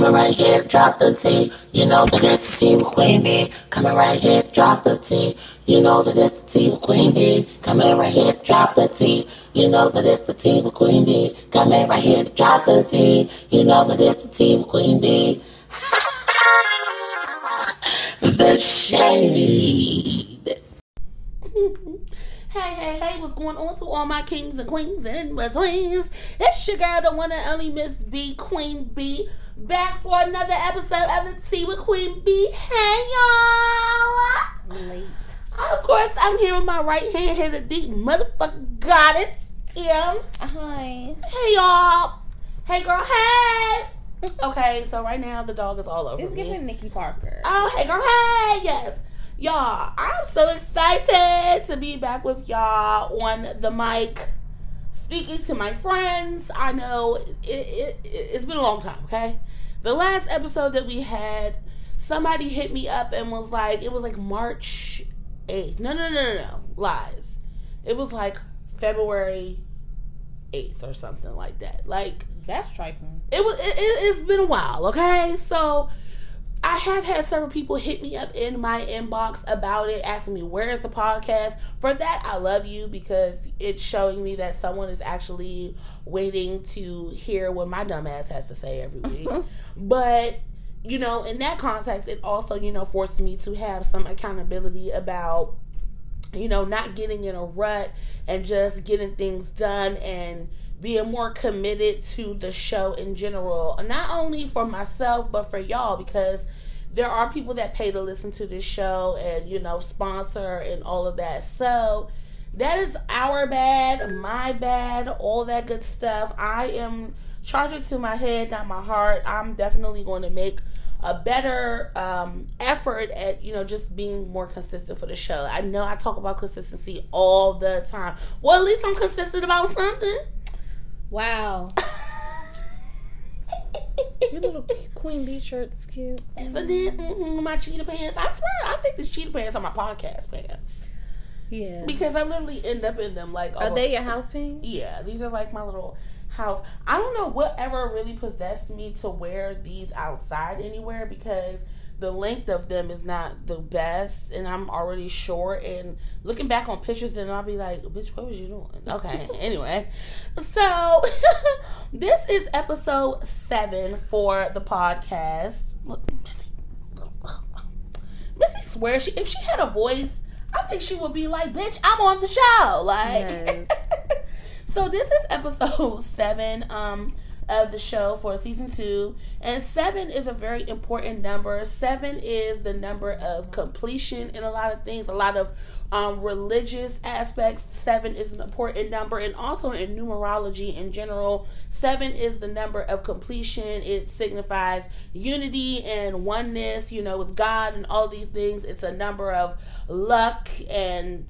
Coming right here, drop the T. You know that it's the T with Queen Bee. Coming right here, drop the T. You know that it's the T with Queen Bee. Coming right here, drop the T. You know that it's the T with Queen Bee. Coming right here, drop the T. You know that it's the T with Queen Bee. the shade. Hey, hey, hey, what's going on to all my kings and queens and betweens? It's your girl, the one and only Miss B, Queen B, back for another episode of the Tea with Queen B. Hey, y'all! Late. Of course, I'm here with my right hand here, the deep motherfucking goddess, Ems. Hi. Hey, y'all! Hey, girl, hey! Okay, so right now the dog is all over It's me. giving Nikki Parker. Oh, hey, girl, hey, yes. Y'all, I'm so excited to be back with y'all on the mic, speaking to my friends. I know it, it, it's been a long time, okay? The last episode that we had, somebody hit me up and was like, it was like March 8th. No, no, no, no, no. Lies. It was like February 8th or something like that. Like, That's trifling. it was it, it, it's been a while okay so i have had several people hit me up in my inbox about it asking me where's the podcast? For that i love you because it's showing me that someone is actually waiting to hear what my dumbass has to say every week. But you know in that context it also you know forced me to have some accountability about you know, not getting in a rut and just getting things done and being more committed to the show in general. Not only for myself, but for y'all, because there are people that pay to listen to this show and, you know, sponsor and all of that. So that is our bad, my bad, all that good stuff. I am charging to my head, not my heart. I'm definitely going to make a better um, effort at you know just being more consistent for the show. I know I talk about consistency all the time. Well, at least I'm consistent about something. Wow. Your little Queen Bee shirt's cute. Isn't it? Mhm, My cheetah pants. I swear, I think the cheetah pants are my podcast pants Yeah. because I literally end up in them like. Are they your house pants? Yeah, these are like my little house. I don't know whatever really possessed me to wear these outside anywhere because the length of them is not the best and I'm already short and looking back on pictures then I'll be like, bitch, what was you doing? Okay. anyway. So this is episode seven for the podcast. Look, Missy. Missy swears she if she had a voice, I think she would be like, bitch, I'm on the show. Like Yes. so this is episode seven um of the show for season two. And seven is a very important number. Seven is the number of completion in a lot of things a lot of um, religious aspects. Seven is an important number. And also in numerology in general seven is the number of completion. It signifies unity and oneness you know with god and all these things. It's a number of luck and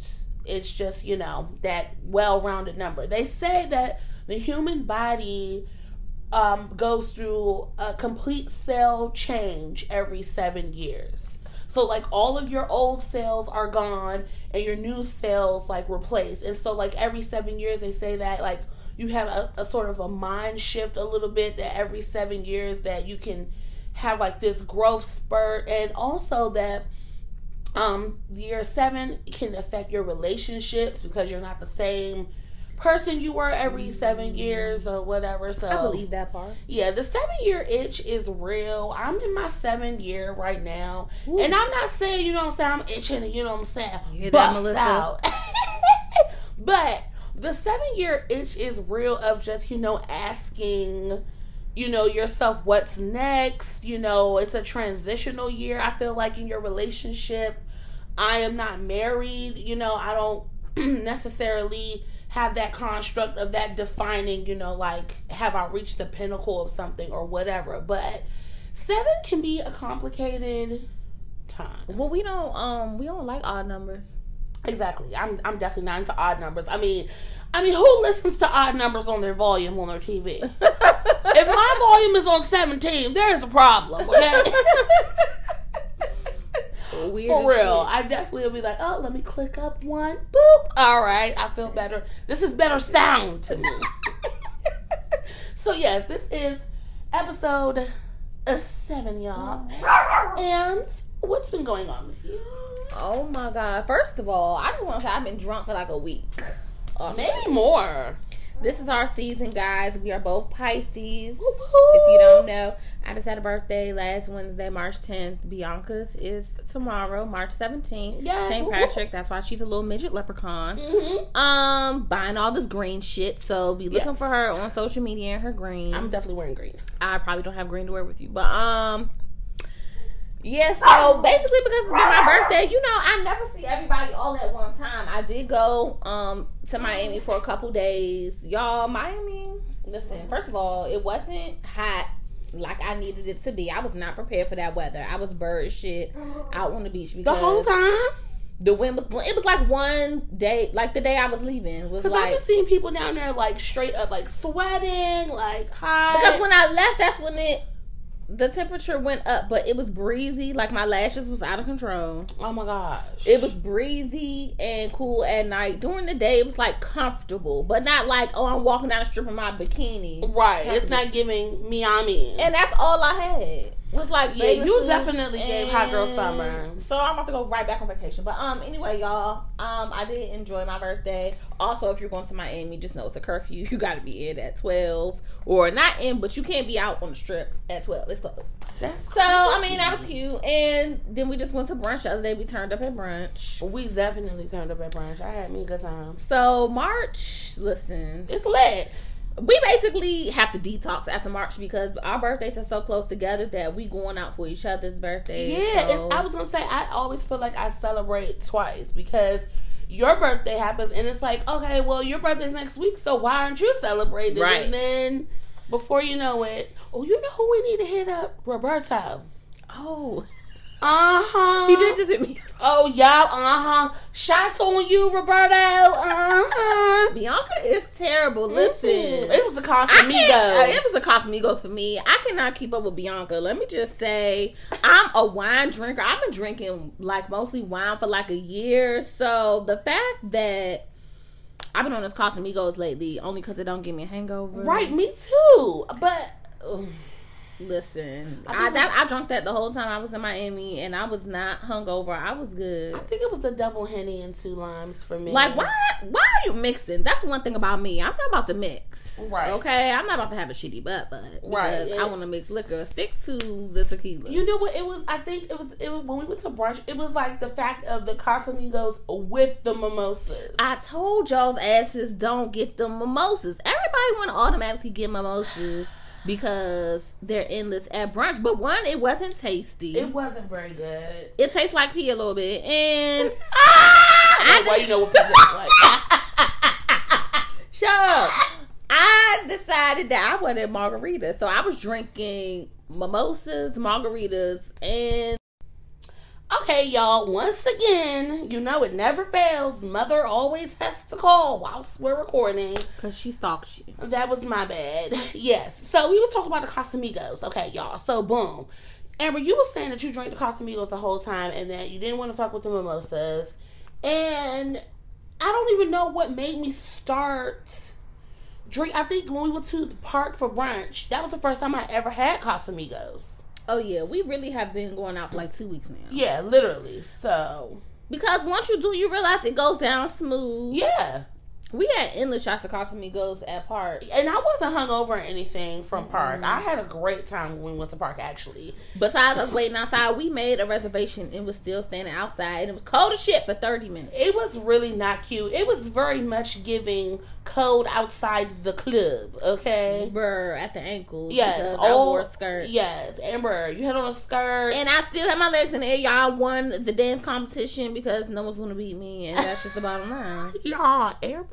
it's just you know that well-rounded number. They say that the human body um, goes through a complete cell change every seven years. So like all of your old cells are gone and your new cells like replaced. And so like every seven years they say that like you have a, a sort of a mind shift a little bit that every seven years that you can have like this growth spurt. And also that um year seven can affect your relationships because you're not the same person you were every seven years or whatever so. I believe that part. yeah the seven year itch is real. I'm in my seven year right now. Ooh. and i'm not saying you know what i'm saying i'm itching you know what i'm saying. You that, bust Melissa? out. But the seven year itch is real of just you know asking you know yourself what's next. You know it's a transitional year i feel like in your relationship. I am not married. You know i don't necessarily have that construct of that defining you know like have i reached the pinnacle of something or whatever but seven can be a complicated time Well, we don't um we don't like odd numbers. Exactly. I'm I'm definitely not into odd numbers. I mean, I mean, who listens to odd numbers on their volume on their TV? if my volume is on 17, there's a problem. Okay. Weird For real. I definitely will be like, oh, let me click up one. Boop. All right, I feel better. This is better sound to me. so yes, this is episode seven, y'all. And what's been going on with you? Oh my god. First of all, I just want to say I've been drunk for like a week. Maybe more. This is our season, guys. We are both Pisces. Whoop, If you don't know, I just had a birthday last Wednesday, March 10th. Bianca's is tomorrow, March 17th. Yeah. St. Patrick. That's why she's a little midget leprechaun. Mhm. Um, buying all this green shit. So be looking Yes. for her on social media and her green. I'm definitely wearing green. I probably don't have green to wear with you, but um, yeah. So basically, because it's been my birthday, you know, I never see everybody all at one time. I did go um to Miami for a couple days, y'all. Miami. Listen, first of all, it wasn't hot like I needed it to be. I was not prepared for that weather. I was bird shit out on the beach The whole time? the wind was. It was like one day, like the day I was leaving was Because I've like. been seeing people down there like straight up like sweating, like hot. Because when I left, that's when it the temperature went up, but it was breezy. Like my lashes was out of control. oh my gosh. It was breezy and cool at night. During the day, it was like comfortable, but not like oh I'm walking down the strip in my bikini. right. It's not giving me Miami. And that's all I had. Was like Yeah, you definitely gave hot girl summer. So I'm about to go right back on vacation. But um, anyway, y'all, um, I did enjoy my birthday. Also, if you're going to Miami, just know it's a curfew. You got to be in at twelve, or not in, but you can't be out on the strip at twelve. It's closed. That's So I mean, that was cute. And then we just went to brunch the other day. We turned up at brunch. we definitely turned up at brunch. I had me a good time. So March, listen, It's lit. We basically have to detox after March because our birthdays are so close together that we going out for each other's birthdays. Yeah, so- it's, I was gonna say I always feel like I celebrate twice because your birthday happens and it's like okay, well your birthday's next week, so why aren't you celebrating? Right. And then before you know it, oh, you know who we need to hit up? Roberto. oh, Uh huh. he did this to me. Oh yeah. Uh huh. Shots on you, Roberto. Uh huh. Bianca is terrible. Listen. it was a can't, uh, it was a Casamigos for me. I cannot keep up with Bianca. Let me just say, I'm a wine drinker. I've been drinking like mostly wine for like a year. So the fact that I've been on this Casamigos lately, only because it don't give me a hangover. right. Me too. But. ugh. Listen, I I, that, I drank that the whole time I was in Miami, and I was not hungover. I was good. I think it was the double henny and two limes for me. Like why? Why are you mixing? That's one thing about me. I'm not about to mix. Right. Okay. I'm not about to have a shitty butt, but Right. because I want to mix liquor. Stick to the tequila. You know what? It was. I think it was. It was when we went to brunch. It was like the fact of the Casamigos with the mimosas. I told y'all's asses don't get the mimosas. Everybody want to automatically get mimosas because they're endless at brunch. But one, it wasn't tasty. it wasn't very good. It tastes like pee a little bit, and Ah! Well, you know what pizza is like. Shut up. I decided that I wanted margaritas, so I was drinking mimosas, margaritas, and Okay, y'all. Once again, you know it never fails. Mother always has to call whilst we're recording. because she stalks you. That was my bad. Yes. So we was talking about the Casamigos. Okay, y'all. So boom. Amber, you was saying that you drank the Casamigos the whole time and that you didn't want to fuck with the mimosas. And I don't even know what made me start drink. I think when we went to the park for brunch, that was the first time I ever had Casamigos. Oh yeah, we really have been going out for like two weeks now. Yeah, literally. So Because once you do, you realize it goes down smooth. yeah. We had endless shots of Casamigos at park. And I wasn't hungover or anything from park. Mm-hmm. I had a great time when we went to park actually. Besides us waiting outside, we made a reservation and was still standing outside. And it was cold as shit for 30 minutes. It was really not cute. It was very much giving cold outside the club, okay? Brr, at the ankles. Yes, Because all- I wore a skirt. Yes, Amber, you had on a skirt. And I still had my legs in the air. Y'all won the dance competition because no one's gonna beat me, and that's just the bottom line. Y'all, Amber.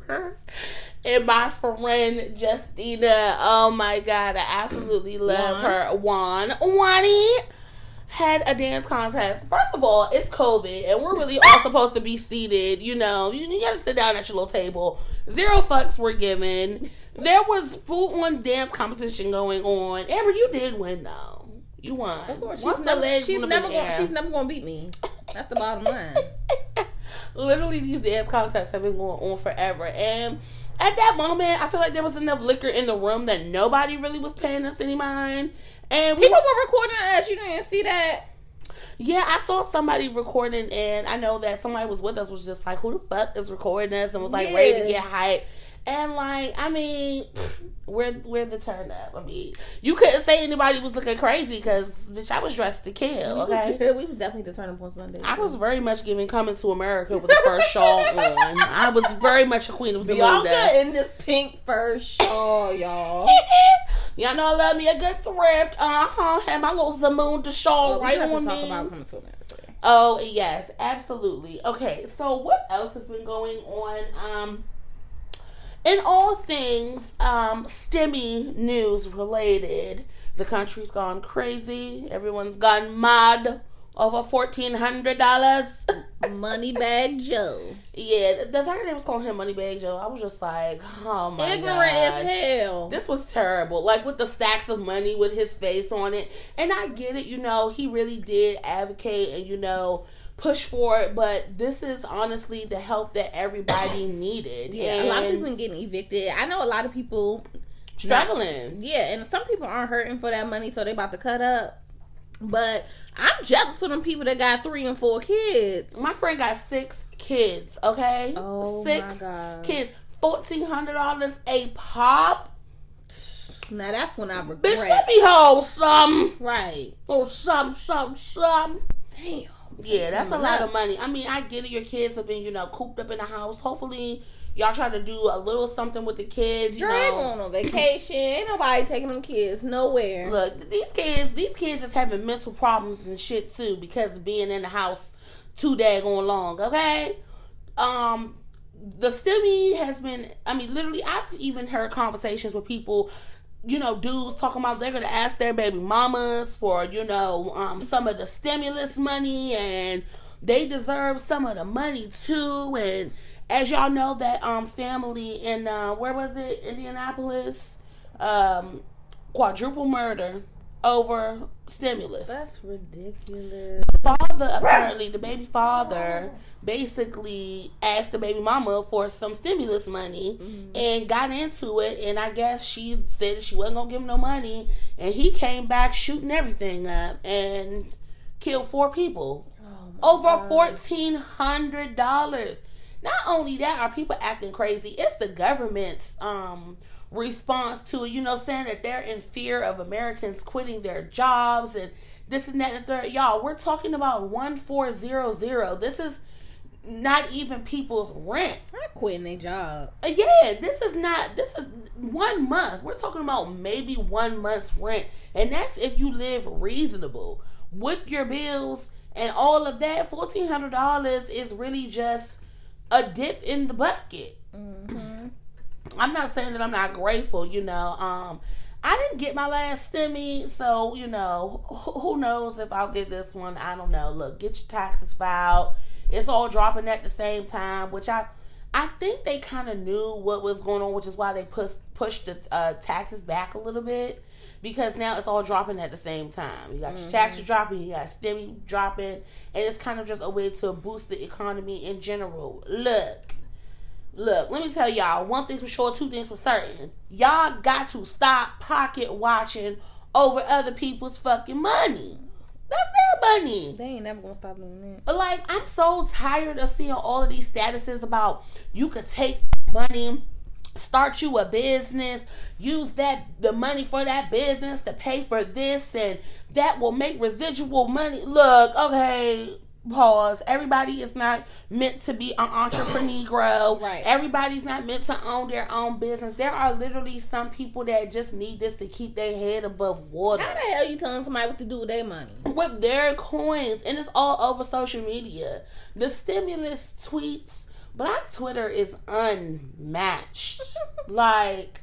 And my friend Justina, oh my god, I absolutely love Juan. her. Juan, Juani had a dance contest. First of all, it's COVID, and we're really all supposed to be seated. You know, you, you gotta sit down at your little table. Zero fucks were given. There was full on dance competition going on. Amber, you did win though. You won. Of course, Once she's never, legs she's went up in never gonna, she's never gonna beat me. That's the bottom line. Literally, these dance contests have been going on forever. And at that moment, I feel like there was enough liquor in the room that nobody really was paying us any mind. And we People were, recording us. You didn't see that? yeah, I saw somebody recording, and I know that somebody was with us was just like, "Who the fuck is recording us?" and was like ready to get hype. And like, I mean, we're we're the turn up. I mean, you couldn't say anybody was looking crazy because bitch, I was dressed to kill. Okay. we was definitely the turn up on Sunday. I was very much giving "Coming to America" with the first shawl on. I was very much a queen of Bianca Zamunda. in this pink fur shawl, y'all. Y'all know I love me a good thrift. Uh huh. Had my little Zamunda shawl Well, we right on talk me. about coming to America. Oh yes, absolutely. Okay, so what else has been going on? Um, in all things um, stimmy news related, the country's gone crazy. Everyone's gone mad over fourteen hundred dollars. Moneybag Joe. yeah, the fact that they was calling him Moneybag Joe, I was just like, oh my Ignorant as hell. This was terrible. Like with the stacks of money with his face on it. And I get it, you know, he really did advocate and, you know, push for it. But this is honestly the help that everybody needed. yeah, a lot of people been getting evicted. I know a lot of people struggling. Yeah, and some people aren't hurting for that money, so they about to cut up. But I'm jealous for them people that got three and four kids. My friend got six kids, okay? Oh, six kids. Fourteen hundred dollars a pop. Now that's when I regret. Bitch, let me hold some. Right. Oh, some, some, some. Damn. Yeah, that's a lot of money. I mean, I get it. Your kids have been, you know, cooped up in the house. Hopefully, y'all try to do a little something with the kids. You Girl, they know, going on vacation. Ain't nobody taking them kids nowhere. look, these kids, these kids is having mental problems and shit too because of being in the house too daggone long. Okay, um, the stimmy has been. I mean, literally, I've even heard conversations with people. You know, dudes talking about they're gonna ask their baby mamas for you know um, some of the stimulus money, and they deserve some of the money too. And as y'all know, that um family in uh, where was it, Indianapolis, um, quadruple murder over stimulus. That's ridiculous. father apparently the baby father basically asked the baby mama for some stimulus money and got into it and i guess she said she wasn't gonna give him no money and he came back shooting everything up and killed four people. Over fourteen hundred dollars. Not only that are people acting crazy? It's the government's um response to it you know saying that they're in fear of americans quitting their jobs and this and that and third y'all we're talking about 1400 this is not even people's rent I'm quitting their job. uh, yeah, this is not. This is one month. We're talking about maybe one month's rent, and that's if you live reasonable with your bills and all of that. Fourteen hundred dollars is really just a dip in the bucket. I'm not saying that I'm not grateful. You know, um, I didn't get my last stimmy, so you know, who, knows if I'll get this one? I don't know. Look, get your taxes filed. It's all dropping at the same time, which I I think they kind of knew what was going on, which is why they push pushed the uh, taxes back a little bit because now it's all dropping at the same time. You got your taxes dropping, you got stimmy dropping, and it's kind of just a way to boost the economy in general. Look, look, let me tell y'all one thing for sure, two things for certain. Y'all got to stop pocket watching over other people's fucking money. That's their money. They ain't never gonna stop doing that. But like, I'm so tired of seeing all of these statuses about you could take money, start you a business, use that the money for that business to pay for this, and that will make residual money. Look, okay, pause. Everybody is not meant to be an entrepreneur. Right. Everybody's not meant to own their own business. There are literally some people that just need this to keep their head above water How the hell you telling somebody what to do with their money? with their coins, and it's all over social media. The stimulus tweets, Black Twitter is unmatched. like,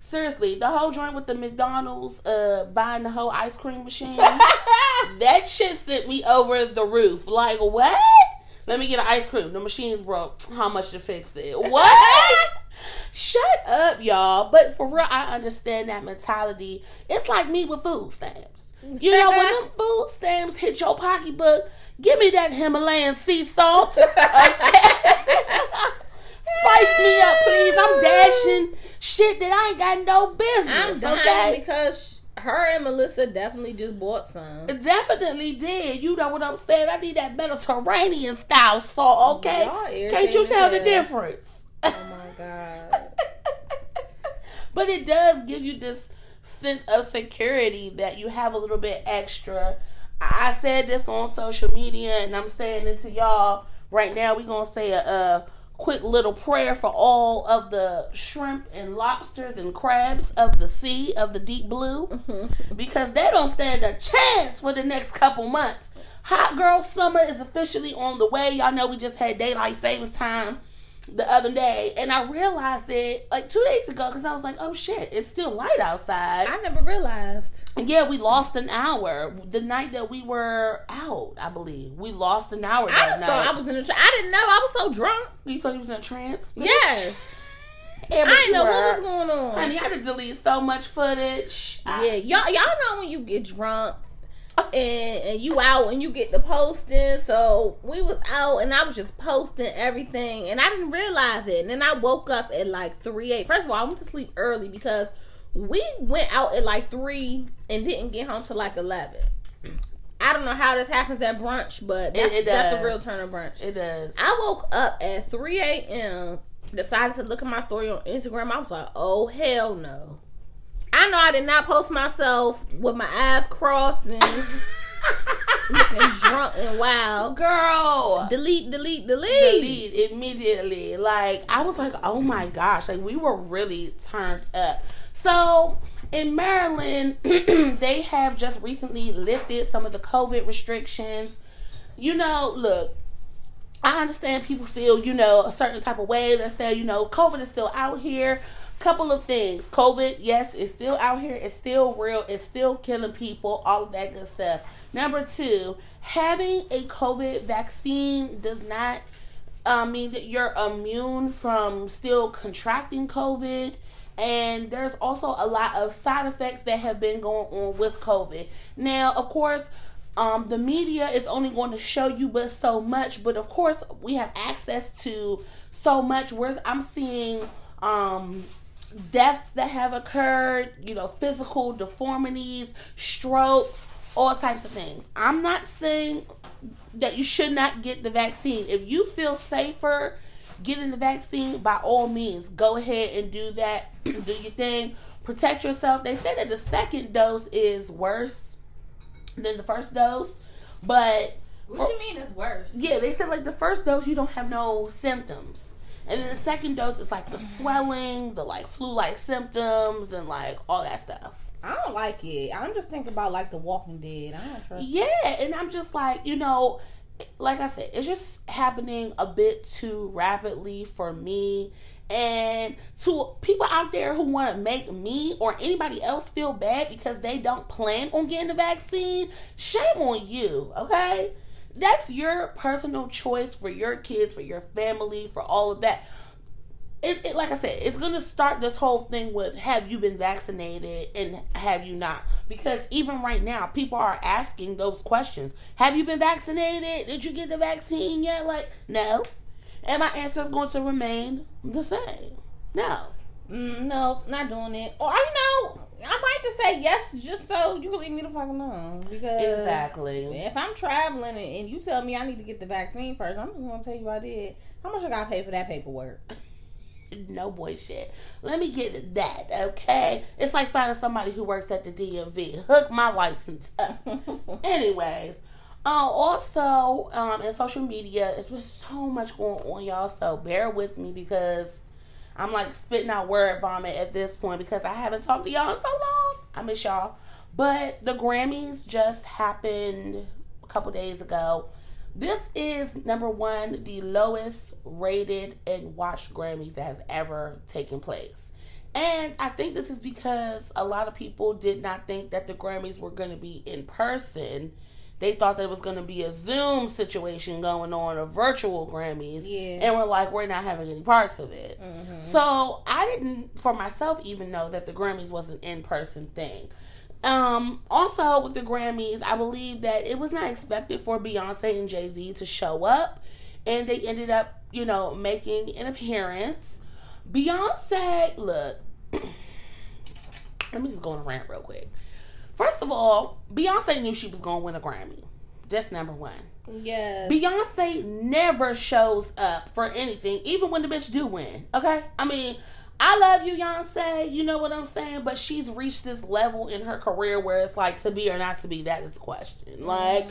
seriously, the whole joint with the McDonald's uh buying the whole ice cream machine, that shit sent me over the roof. Like, what? Let me get an ice cream. The machine's broke. How much to fix it? What? Shut up, y'all. But for real, I understand that mentality. It's like me with food stamps. You know, when them food stamps hit your pocketbook, give me that Himalayan sea salt. Okay? Spice me up, please. I'm dashing shit that I ain't got no I'm business. Okay. because her and Melissa definitely just bought some. Definitely did. You know what I'm saying? I need that Mediterranean style salt, okay? Can't you tell the difference? Oh my god. but it does give you this sense of security that you have a little bit extra. I said this on social media, and I'm saying it to y'all right now. We're gonna say a, a quick little prayer for all of the shrimp and lobsters and crabs of the sea of the deep blue, mm-hmm. because they don't stand a chance for the next couple months. Hot girl summer is officially on the way. Y'all know we just had daylight savings time the other day, and I realized it like two days ago because I was like, "Oh shit, it's still light outside." I never realized. yeah, we lost an hour the night that we were out. I believe we lost an hour I that just night. thought I was in a. Tra- I didn't know I was so drunk. you thought you was in a trance? bitch? Yes, Yeah, I didn't know were. what was going on. Honey, I had to delete so much footage. I- Yeah, y'all y'all know when you get drunk and, and you out and you get the posting. So we was out and I was just posting everything and I didn't realize it. And then I woke up at like three eight. First of all, I went to sleep early because we went out at like three and didn't get home till like eleven. I don't know how this happens at brunch, but that's, it that's the real turn of brunch. it does. I woke up at 3 a.m. Decided to look at my story on Instagram. I was like, oh hell no. I know I did not post myself with my eyes crossed and looking drunk and wild. Girl, Delete, delete, delete. delete immediately. Like I was like, oh my gosh, like we were really turned up. So in Maryland, they have just recently lifted some of the COVID restrictions. You know, look, I understand people feel, you know, a certain type of way. They're saying, you know, COVID is still out here. Couple of things. COVID, yes, it's still out here. It's still real. It's still killing people. All of that good stuff. Number two, having a COVID vaccine does not uh, mean that you're immune from still contracting COVID. And there's also a lot of side effects that have been going on with COVID. Now, of course, um, the media is only going to show you but so much. But of course, we have access to so much. Whereas I'm seeing um, deaths that have occurred, you know, physical deformities, strokes, all types of things. I'm not saying that you should not get the vaccine. If you feel safer getting the vaccine, by all means, go ahead and do that. do your thing. Protect yourself. They say that the second dose is worse than the first dose, but What do you mean it's worse? yeah, they said like the first dose you don't have no symptoms. And then the second dose is like the swelling, the like flu like symptoms and like all that stuff. I don't like it. I'm just thinking about like The Walking Dead. I don't trust. Yeah, and I'm just like, you know, like I said, it's just happening a bit too rapidly for me. And to people out there who want to make me or anybody else feel bad because they don't plan on getting the vaccine, shame on you, okay? That's your personal choice for your kids, for your family, for all of that. It, it, like I said, it's going to start this whole thing with have you been vaccinated and have you not? Because even right now, people are asking those questions. Have you been vaccinated? Did you get the vaccine yet? Like, no. And my answer is going to remain the same. No. Mm, no, not doing it. Or you know, I might just say yes just so you can leave me the fuck alone. Because Exactly. if I'm traveling and, you tell me I need to get the vaccine first, I'm just gonna tell you I did. How much I gotta pay for that paperwork? No boy shit. Let me get that, okay? It's like finding somebody who works at the DMV. Hook my license up. Anyways, uh, also um, in social media, it's been so much going on, y'all. So bear with me because I'm like spitting out word vomit at this point because I haven't talked to y'all in so long. I miss y'all. But the Grammys just happened a couple days ago. This is number one, the lowest rated and watched Grammys that has ever taken place. And I think this is because a lot of people did not think that the Grammys were going to be in person. They thought that it was going to be a Zoom situation going on, a virtual Grammys. Yeah. And we're like, we're not having any parts of it. So I didn't, for myself, even know that the Grammys was an in person thing. Um, also with the Grammys, I believe that it was not expected for Beyonce and Jay Z to show up. and they ended up, you know, making an appearance. Beyonce, look, let me just go on a rant real quick. First of all, Beyonce knew she was gonna win a Grammy. That's number one. Yes. Beyonce never shows up for anything, even when the bitch do win. Okay, I mean, I love you, Beyonce. You know what I'm saying? But she's reached this level in her career where it's like to be or not to be. That is the question. Mm-hmm. Like,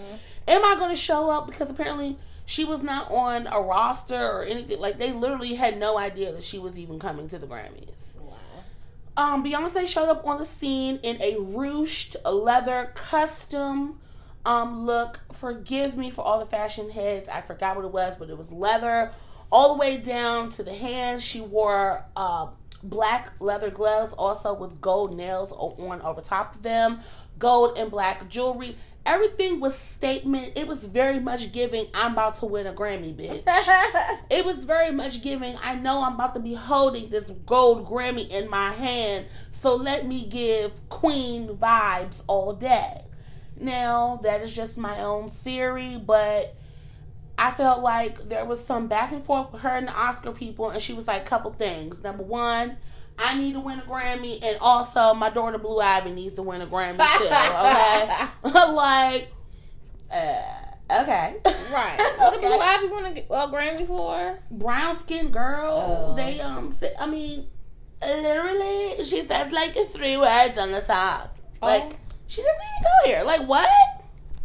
am I going to show up? Because apparently she was not on a roster or anything. Like, they literally had no idea that she was even coming to the Grammys. Um, Beyonce showed up on the scene in a ruched leather custom um look. Forgive me for all the fashion heads. I forgot what it was, but it was leather all the way down to the hands. She wore uh black leather gloves also with gold nails on over top of them, gold and black jewelry. Everything was statement. It was very much giving I'm about to win a Grammy, bitch. it was very much giving I know I'm about to be holding this gold Grammy in my hand, so let me give queen vibes all day. Now, that is just my own theory, but I felt like there was some back and forth with her and the Oscar people, and she was like, couple things. Number one, I need to win a Grammy, and also my daughter Blue Ivy needs to win a Grammy too. Okay, like, uh, okay, Right. What did Blue Ivy to get a Grammy for? brown skin girl. Oh. They um, I mean, literally, she says like three words on the song. Like Oh. she doesn't even go here. Like what?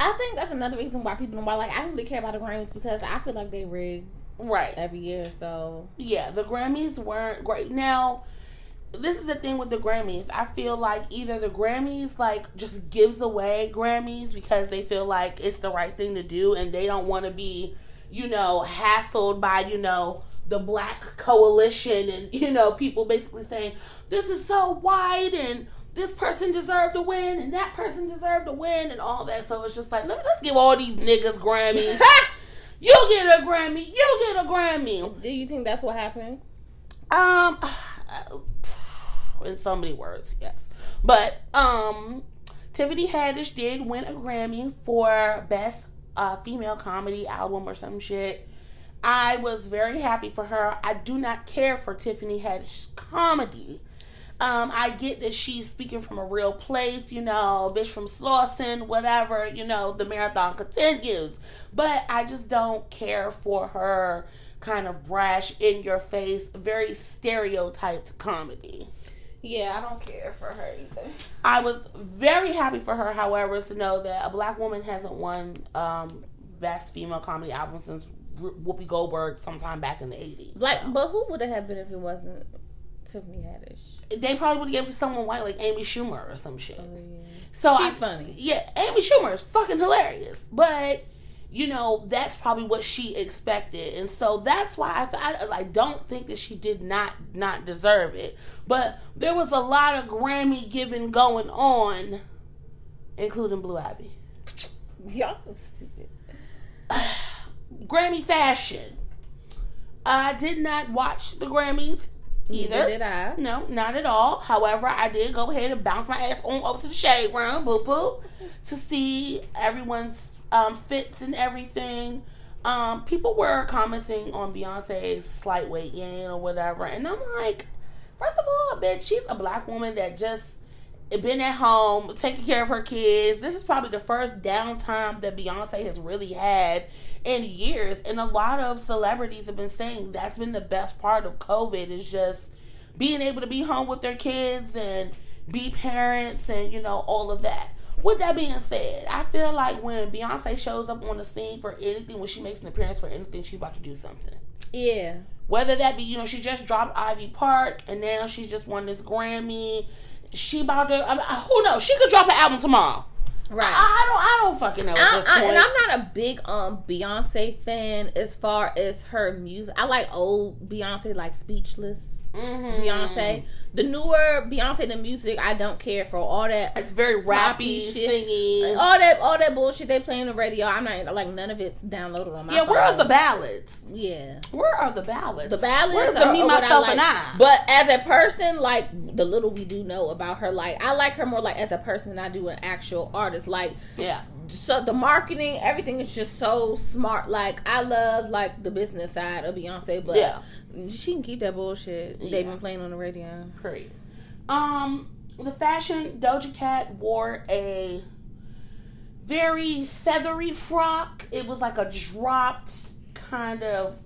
I think that's another reason why people don't like. I don't really care about the Grammys because I feel like they rig Right. every year. So Yeah, the Grammys weren't great. Now, this is the thing with the Grammys. I feel like either the Grammys like just gives away Grammys because they feel like it's the right thing to do and they don't want to be, you know, hassled by, you know, the black coalition and, you know, people basically saying, this is so white and this person deserved to win and that person deserved to win and all that. So it's just like, let me, let's give all these niggas Grammys. you get a Grammy. You get a Grammy. do you think that's what happened? Um, in so many words, yes. But um, Tiffany Haddish did win a Grammy for best uh, female comedy album or some shit. I was very happy for her. I do not care for Tiffany Haddish's comedy. Um, I get that she's speaking from a real place, you know, bitch from Slauson, whatever, you know, the marathon continues. But I just don't care for her kind of brash, in your face, very stereotyped comedy. Yeah, I don't care for her either. I was very happy for her, however, to know that a black woman hasn't won um, best female comedy album since Whoopi Goldberg sometime back in the 80s. Like, but who would it have been if it wasn't Tiffany Haddish? they probably would have given it to someone white like Amy Schumer or some shit. Oh, yeah. So She's I, funny. Yeah, Amy Schumer is fucking hilarious. But you know that's probably what she expected, and so that's why I, I like don't think that she did not not deserve it. But there was a lot of Grammy giving going on, including Blue Ivy. Y'all are stupid. Grammy fashion. I did not watch the Grammys either. Neither did I. No, not at all. However, I did go ahead and bounce my ass on over to the shade room, boo boo, to see everyone's um, fits and everything. Um, people were commenting on Beyonce's slight weight gain or whatever, and I'm like, first of all, bitch, she's a black woman that just been at home taking care of her kids. This is probably the first downtime that Beyonce has really had in years, and a lot of celebrities have been saying that's been the best part of COVID is just being able to be home with their kids and be parents and you know all of that. With that being said, I feel like when Beyonce shows up on the scene for anything, when she makes an appearance for anything, she's about to do something. Yeah. Whether that be, you know, she just dropped Ivy Park and now she's just won this Grammy. She about to, I mean, who knows? She could drop an album tomorrow. Right. I, I don't, I don't fucking know I, I, and I'm not a big um Beyonce fan as far as her music. I like old Beyonce, like Speechless Mhm. Beyonce. The newer Beyonce, the music, I don't care for all that. It's very rappy, shit. singing. All that, all that bullshit they play on the radio. I'm not like none of it's downloaded on my. yeah, where are the ballads? Yeah, Where are the ballads? the ballads. Where's the me, myself, I and. I? But as a person, like the little we do know about her, like I like her more like as a person than I do an actual artist. Like yeah. so the marketing, everything is just so smart. Like I love like the business side of Beyonce, but Yeah. She can keep that bullshit Yeah. they've been playing on the radio. Great. Um, the fashion Doja Cat wore a very feathery frock. It was like a dropped kind of,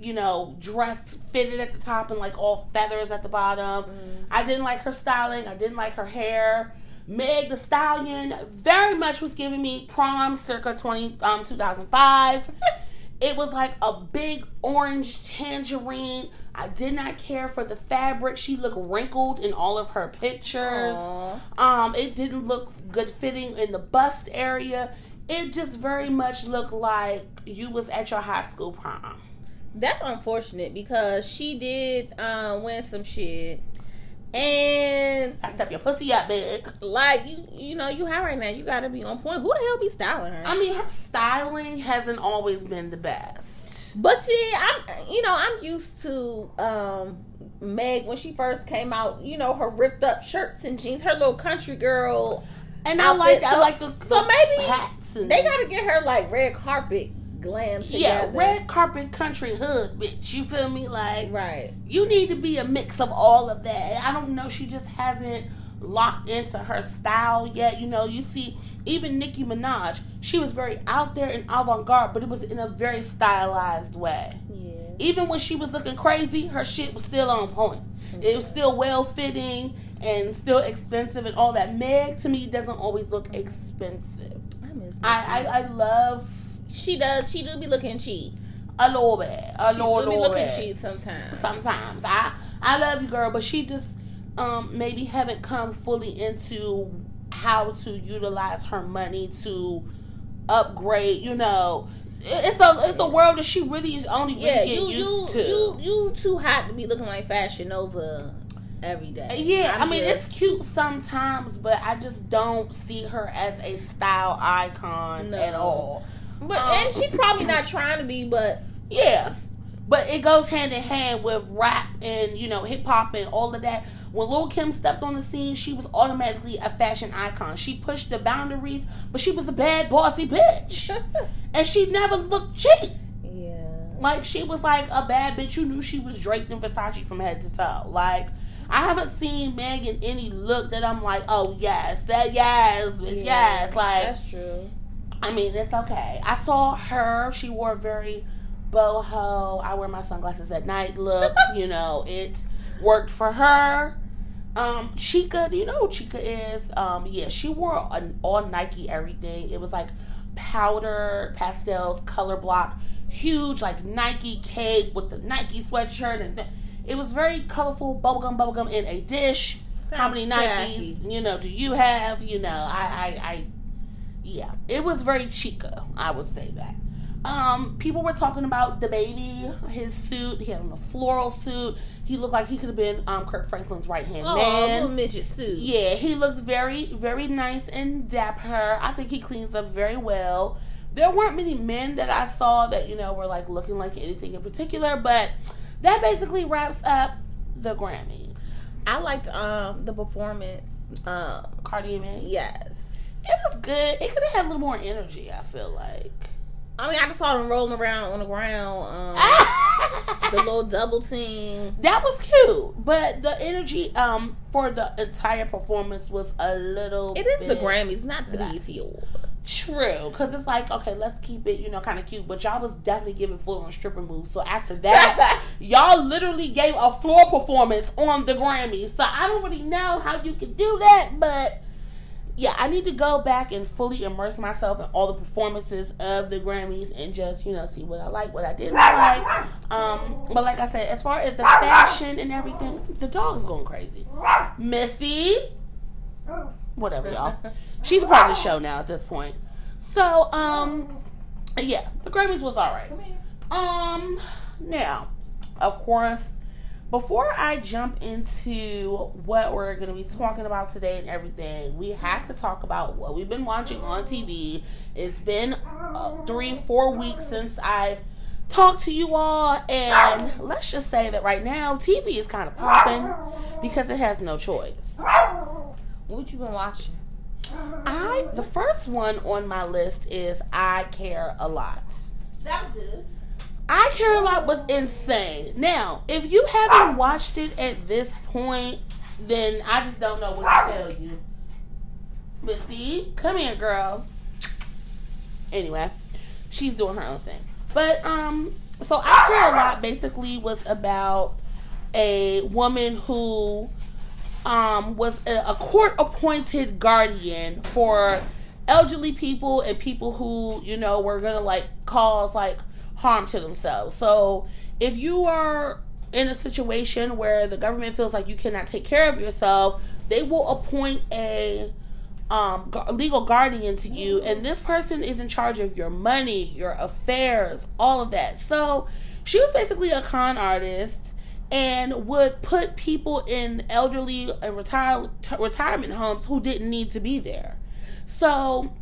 you know, dress fitted at the top and like all feathers at the bottom. I didn't like her styling. I didn't like her hair. Meg the Stallion very much was giving me prom circa 20 um 2005. It was like a big orange tangerine. I did not care for the fabric. She looked wrinkled in all of her pictures. Aw. Um, it didn't look good fitting in the bust area. It just very much looked like you was at your high school prom. That's unfortunate because she did um, win some shit, and I step your pussy up, big. like you, you know, you have right now. You got to be on point. Who the hell be styling her? I mean, her styling hasn't always been the best. But see, I'm you know I'm used to um Meg when she first came out. You know her ripped up shirts and jeans, her little country girl. And I like. I like the, so maybe hats. And, They got to get her like red carpet glam yeah, red carpet country hood, bitch. You feel me? Like, Right. you need to be a mix of all of that. I don't know. She just hasn't locked into her style yet. You know, you see, even Nicki Minaj, she was very out there and avant garde, but it was in a very stylized way. Yeah. Even when she was looking crazy, her shit was still on point. It was still well fitting and still expensive and all that. Meg to me doesn't always look expensive. I miss. I I, I love she does. She do be looking cheap. a little bit, a She little, do be little looking bit. cheap sometimes. sometimes. I I love you, girl, but she just um maybe haven't come fully into how to utilize her money to upgrade. You know, it's a it's a world that she really is only really Yeah, getting you used you to. you you too hot to be looking like Fashion Nova every day. yeah, I'm I mean just- it's cute sometimes, but I just don't see her as a style icon No. at all. But um, and she's probably not trying to be, but Yeah. But it goes hand in hand with rap and, you know, hip hop and all of that. When Lil Kim stepped on the scene, she was automatically a fashion icon. She pushed the boundaries, but she was a bad, bossy bitch. and she never looked cheap. yeah. Like, she was like a bad bitch. You knew she was draped in Versace from head to toe. Like, I haven't seen Meg in any look that I'm like, oh, yes, that, yes, bitch, yes. Like, that's true. I mean, it's okay. I saw her. She wore a very boho. I wear my sunglasses at night look. you know, it worked for her. Um, Chika, do you know who Chika is? Um, yeah, she wore an all Nike everything. It was like powder, pastels, color block, huge like Nike cape with the Nike sweatshirt, and th- it was very colorful. Bubblegum, bubblegum in a dish. How Sounds many tacky. Nikes, you know, do you have? You know, I, I, I yeah, it was very chica. I would say that. Um, people were talking about DaBaby, his suit. He had on a floral suit. He looked like he could have been um Kirk Franklin's right hand Oh, man. little midget suit. Yeah, he looked very, very nice and dapper. I think he cleans up very well. There weren't many men that I saw that, you know, were like looking like anything in particular, but that basically wraps up the Grammy. I liked um the performance. Um, Cardi B. yes. It was good. It could have had a little more energy, I feel like. I mean, I just saw them rolling around on the ground. Um, the little double team. that was cute, but the energy um for the entire performance was a little. It is the Grammys, not the BET. True, because it's like okay, let's keep it you know kind of cute, but y'all was definitely giving full on stripper moves. So after that, y'all literally gave a floor performance on the Grammys. So I don't really know how you can do that, but yeah, I need to go back and fully immerse myself in all the performances of the Grammys and just, you know, see what I like, what I didn't like. Um, but like I said, as far as the fashion and everything, the dog's going crazy. Missy, whatever, y'all. She's part of the show now at this point. So, um, yeah, the Grammys was alright. Um, now, of course, before I jump into what we're going to be talking about today and everything, we have to talk about what we've been watching on TV. It's been uh, three, four weeks since I've talked to you all, and let's just say that right now, TV is kind of popping because it has no choice. What you been watching? I the first one on my list is I care a lot. That was good. I care a lot was insane. Now, if you haven't watched it at this point, then I just don't know what to tell you. But see, come here, girl. Anyway, she's doing her own thing. But um, so I care a lot. Basically, was about a woman who um was a, a court appointed guardian for elderly people and people who you know were gonna like cause like harm to themselves. So if you are in a situation where the government feels like you cannot take care of yourself, they will appoint a um, legal guardian to you, and this person is in charge of your money, your affairs, all of that. So she was basically a con artist and would put people in elderly and retire, retirement homes who didn't need to be there. So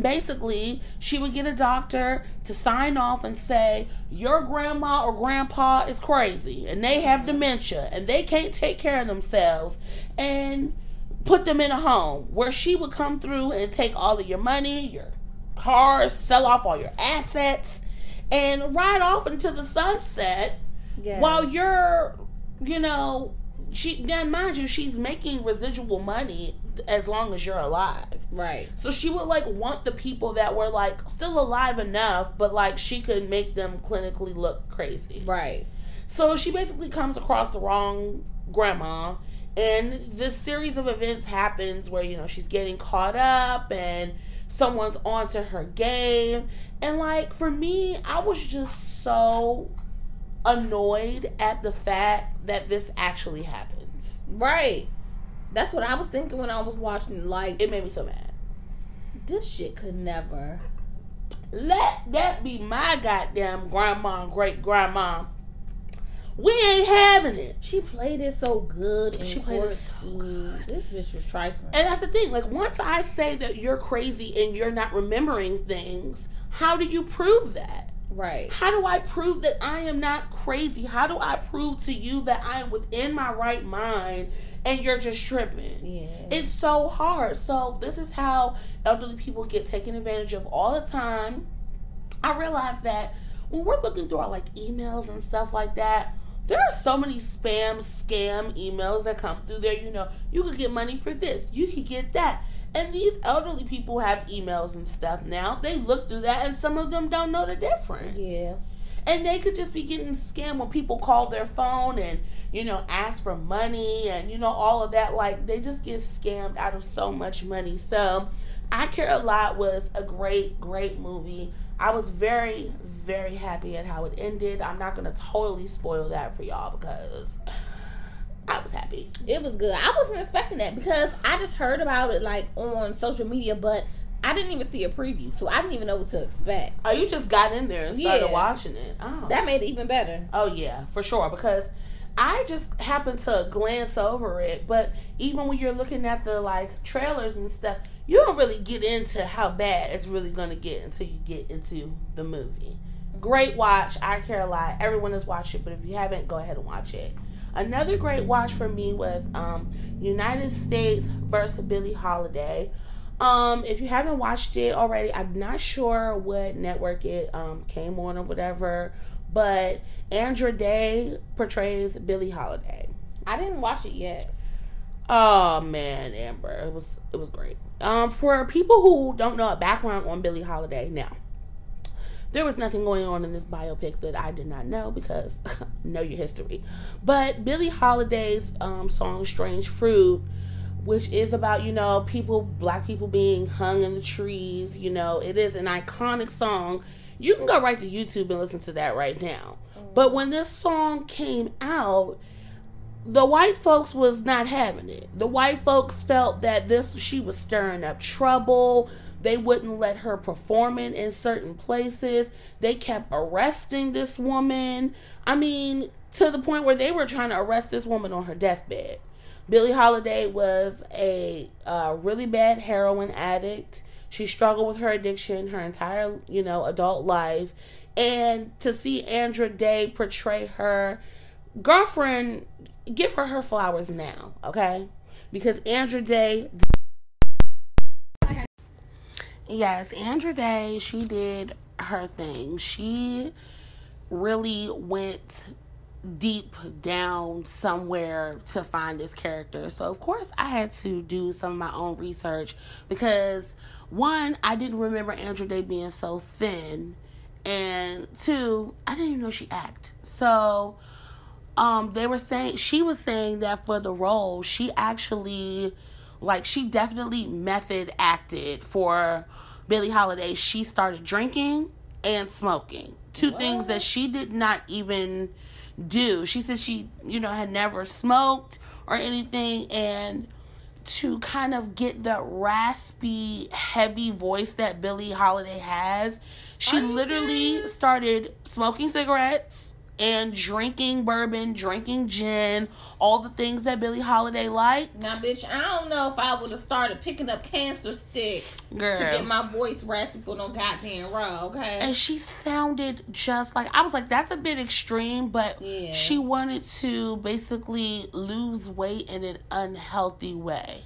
basically she would get a doctor to sign off and say your grandma or grandpa is crazy and they have dementia and they can't take care of themselves and put them in a home where she would come through and take all of your money your cars sell off all your assets and ride off into the sunset while you're you know she now mind you she's making residual money as long as you're alive right. so she would like want the people that were like still alive enough, but like she could make them clinically look crazy. Right. So she basically comes across the wrong grandma, and this series of events happens where you know she's getting caught up and someone's onto her game. And like for me, I was just so annoyed at the fact that this actually happens. Right. That's what I was thinking when I was watching. Like, It made me so mad. this shit could never. Let that be my goddamn grandma and great grandma. We ain't having it. She played it so good. In She played it so too. This bitch was trifling. And that's the thing. Like, once I say that you're crazy and you're not remembering things, how do you prove that? Right. How do I prove that I am not crazy? How do I prove to you that I am within my right mind and you're just tripping? Yeah. It's so hard. So this is how elderly people get taken advantage of all the time. I realize that when we're looking through our like emails and stuff like that, there are so many spam scam emails that come through there. You know, you could get money for this, you could get that. And these elderly people have emails and stuff now. They look through that and some of them don't know the difference. yeah. And they could just be getting scammed when people call their phone and, you know, ask for money and, you know, all of that. Like, they just get scammed out of so much money. So, I Care a Lot was a great, great movie. I was very, very happy at how it ended. I'm not going to totally spoil that for y'all because I was happy. It was good. I wasn't expecting that because I just heard about it like on social media, but I didn't even see a preview, so I didn't even know what to expect. Oh, you just got in there and started Yeah. watching it. Oh. That made it even better. Oh yeah, for sure. Because I just happened to glance over it, but even when you're looking at the like trailers and stuff, you don't really get into how bad it's really gonna get until you get into the movie. Great watch. I care a lot. Everyone has watched it, but if you haven't, go ahead and watch it. Another great watch for me was um, United States versus Billie Holiday. Um, if you haven't watched it already, I'm not sure what network it um, came on or whatever, but Andra Day portrays Billie Holiday. I didn't watch it yet. Oh man, Amber, it was it was great. Um, for people who don't know a background on Billie Holiday, now there was nothing going on in this biopic that I did not know because know your history. But Billie Holiday's um, song "Strange Fruit," which is about you know people, black people being hung in the trees. You know, it is an iconic song. You can go right to YouTube and listen to that right now. But when this song came out, the white folks was not having it. The white folks felt that this she was stirring up trouble. They wouldn't let her perform it in certain places. They kept arresting this woman. I mean, to the point where they were trying to arrest this woman on her deathbed. Billie Holiday was a uh, really bad heroin addict. She struggled with her addiction her entire, you know, adult life. And to see Andra Day portray her girlfriend, give her her flowers now, okay? Because Andra Day Yes, Andra Day, she did her thing. She really went deep down somewhere to find this character. So, of course, I had to do some of my own research because one, I didn't remember Andra Day being so thin, and two, I didn't even know she acted. So, um, they were saying she was saying that for the role, she actually, like, she definitely method acted for Billie Holiday. She started drinking and smoking, two What? things that she did not even do. She said she, you know, had never smoked or anything, and to kind of get the raspy, heavy voice that Billie Holiday has, she literally serious? started smoking cigarettes and drinking bourbon, drinking gin, all the things that Billie Holiday liked. Now, bitch, I don't know if I would have started picking up cancer sticks Girl. to get my voice raspy for no goddamn raw, okay? and she sounded just like I was like, that's a bit extreme, but Yeah. she wanted to basically lose weight in an unhealthy way.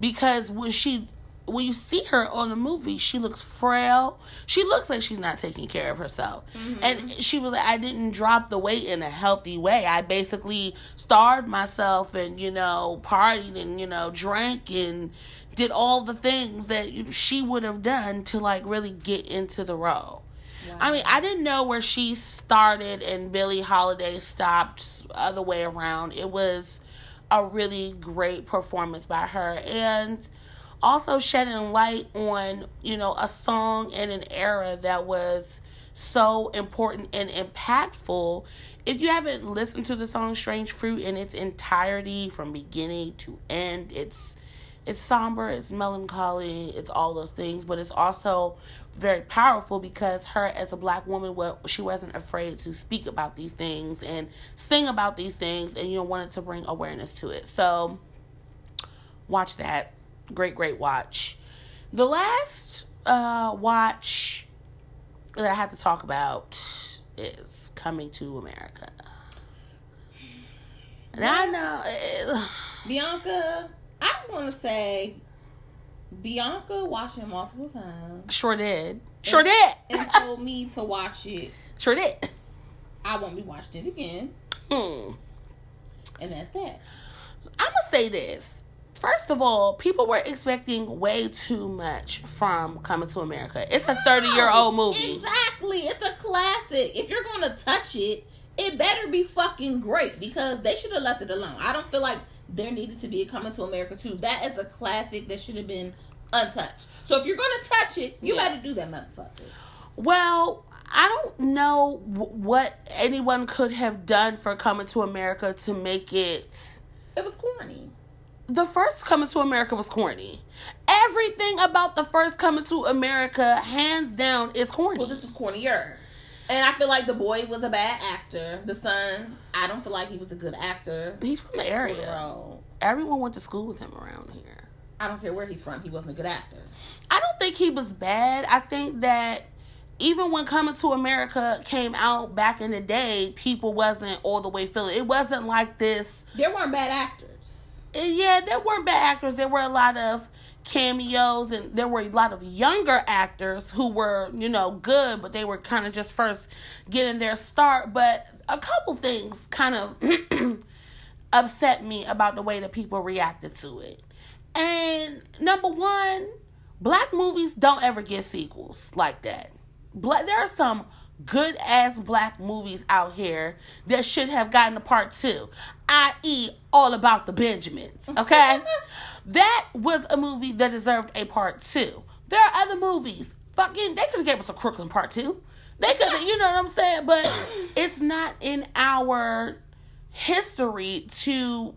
Because when she when you see her on the movie, she looks frail. She looks like she's not taking care of herself. Mm-hmm. And she was like, I didn't drop the weight in a healthy way. I basically starved myself and, you know, partied and, you know, drank and did all the things that she would have done to like really get into the role. I mean, I didn't know where she started and Billie Holiday stopped the other way around. It was a really great performance by her and also shedding light on, you know, a song in an era that was so important and impactful. If you haven't listened to the song Strange Fruit in its entirety from beginning to end, it's it's somber, it's melancholy, it's all those things, but it's also very powerful because her as a black woman well, she wasn't afraid to speak about these things and sing about these things and you know wanted to bring awareness to it. So watch that. Great, great watch. The last uh watch that I have to talk about is coming to America. And I know eh, Bianca, I just want to say, Bianca watched it multiple times sure did. Sure did. and told me to watch it. Sure did. I won't be watching it again, Hmm. and that's that. I'm gonna say this. First of all, people were expecting way too much from Coming to America. It's a 30 year old movie. Exactly. It's a classic. If you're gonna touch it, it better be fucking great because they should have left it alone. I don't feel like there needed to be a Coming to America too. That is a classic that should have been untouched. So if you're gonna touch it, you Yeah. better do that, motherfucker. Well, I don't know what anyone could have done for Coming to America to make it. It was corny. The first Coming to America was corny. Everything about the first Coming to America, hands down, is corny. Well, this was cornier. And I feel like the boy was a bad actor. The son, I don't feel like he was a good actor. He's from the area. Bro, Everyone went to school with him around here. I don't care where he's from. He wasn't a good actor. I don't think he was bad. I think that even when Coming to America came out back in the day, people wasn't all the way feeling. It wasn't like this. There weren't bad actors. Yeah, there weren't bad actors. There were a lot of cameos, and there were a lot of younger actors who were, you know, good, but they were kind of just first getting their start. But a couple things kind of upset me about the way that people reacted to it. And number one, black movies don't ever get sequels like that. Black, there are some good ass black movies out here that should have gotten a part two, i.e., All About the Benjamins. Okay? that was a movie that deserved a part two. There are other movies. Fucking, they could have gave us a Crooklyn part two. They could have, you know what I'm saying? But it's not in our history to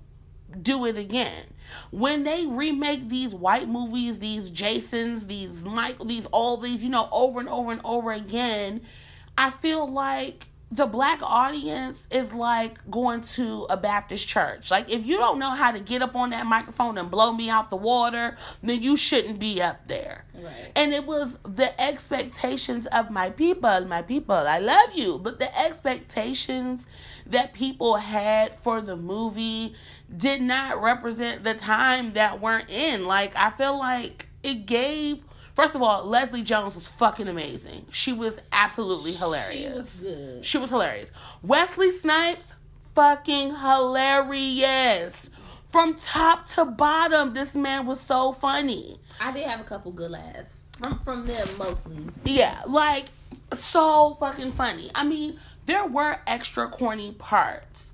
do it again. When they remake these white movies, these Jasons, these Mike, these all these, you know, over and over and over again, I feel like the black audience is like going to a Baptist church. Like if you don't know how to get up on that microphone and blow me out the water, then you shouldn't be up there. Right. And it was the expectations of my people, my people, I love you. But the expectations that people had for the movie did not represent the time that we're in. Like, I feel like it gave First of all, Leslie Jones was fucking amazing. She was absolutely hilarious. She was good. She was hilarious. Wesley Snipes, fucking hilarious. From top to bottom, this man was so funny. I did have a couple good laughs from from them mostly. Yeah, like so fucking funny. I mean, there were extra corny parts.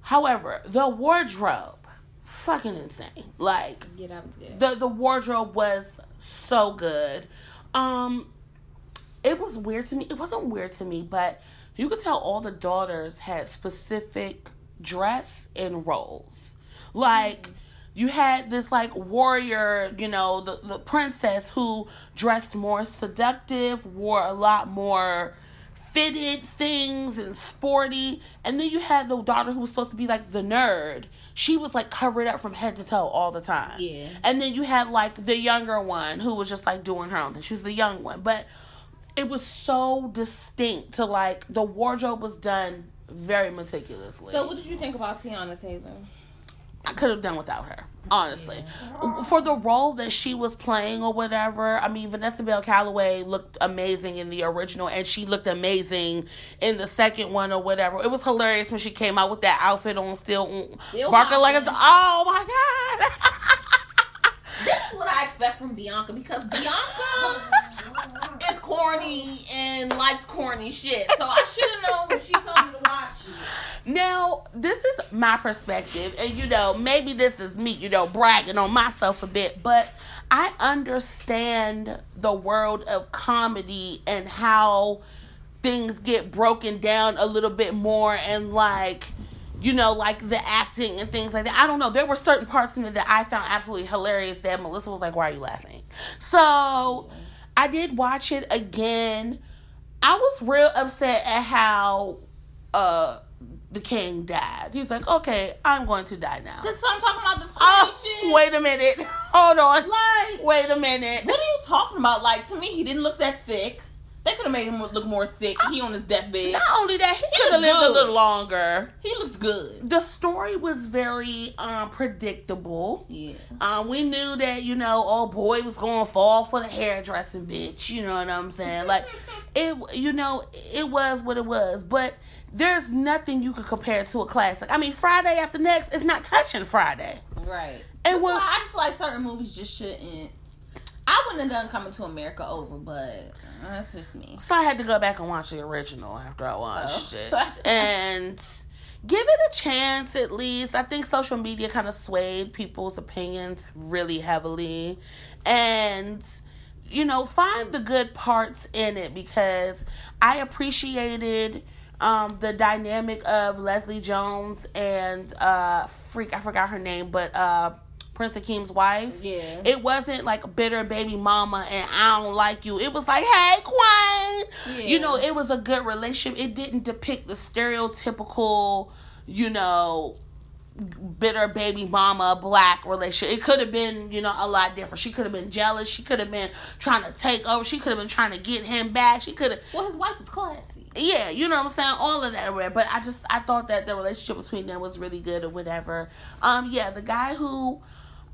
However, the wardrobe, fucking insane. Like Yeah, that was good. the the wardrobe was so good. Um it was weird to me. It wasn't weird to me, but you could tell all the daughters had specific dress and roles. Like you had this like warrior, you know, the the princess who dressed more seductive, wore a lot more fitted things and sporty. And then you had the daughter who was supposed to be like the nerd. She was like covered up from head to toe all the time. Yeah. And then you had like the younger one who was just like doing her own thing. She was the young one. But it was so distinct to like the wardrobe was done very meticulously. So, what did you think about Teyana Taylor? I could have done without her, honestly. For the role that she was playing or whatever, I mean, Vanessa Bell Calloway looked amazing in the original, and she looked amazing in the second one or whatever. It was hilarious when she came out with that outfit on, still, Still barking like hopping. oh my god. That's what I expect from Bianca because Bianca is corny and likes corny shit. So I should have known when she told me to watch it. Now, this is my perspective, and you know, maybe this is me, you know, bragging on myself a bit, but I understand the world of comedy and how things get broken down a little bit more and like you know like the acting and things like that i don't know there were certain parts in it that i found absolutely hilarious that melissa was like why are you laughing so i did watch it again i was real upset at how uh the king died he was like okay i'm going to die now This is what I'm talking about. This oh shit. wait a minute hold on Like, wait a minute what are you talking about? Like, to me, he didn't look that sick. They could have made him look more sick. He on his deathbed. not only that he, He could have lived a little longer He looked good. the story was very um, predictable. Yeah. Um, we knew that you know, old boy was going to fall for the hairdressing bitch. You know what I'm saying? Like it, you know, it was what it was. But there's nothing you could compare to a classic. I mean, Friday after next is not touching Friday. Right. And why I just feel like certain movies just shouldn't. I wouldn't have done Coming to America over, but that's just me. So I had to go back and watch the original after I watched Oh. it. And give it a chance at least. I think social media kind of swayed people's opinions really heavily. And you know, find the good parts in it because I appreciated um, the dynamic of Leslie Jones and uh freak I forgot her name, but uh Prince Akeem's wife. Yeah. It wasn't like bitter baby mama and I don't like you. It was like, hey, Queen. Yeah. You know, it was a good relationship. It didn't depict the stereotypical, you know, bitter baby mama black relationship. It could have been, you know, a lot different. She could have been jealous. She could have been trying to take over. She could have been trying to get him back. She could have well, his wife was classy. yeah, you know what I'm saying? All of that. But I just I thought that the relationship between them was really good or whatever. Um, yeah, the guy who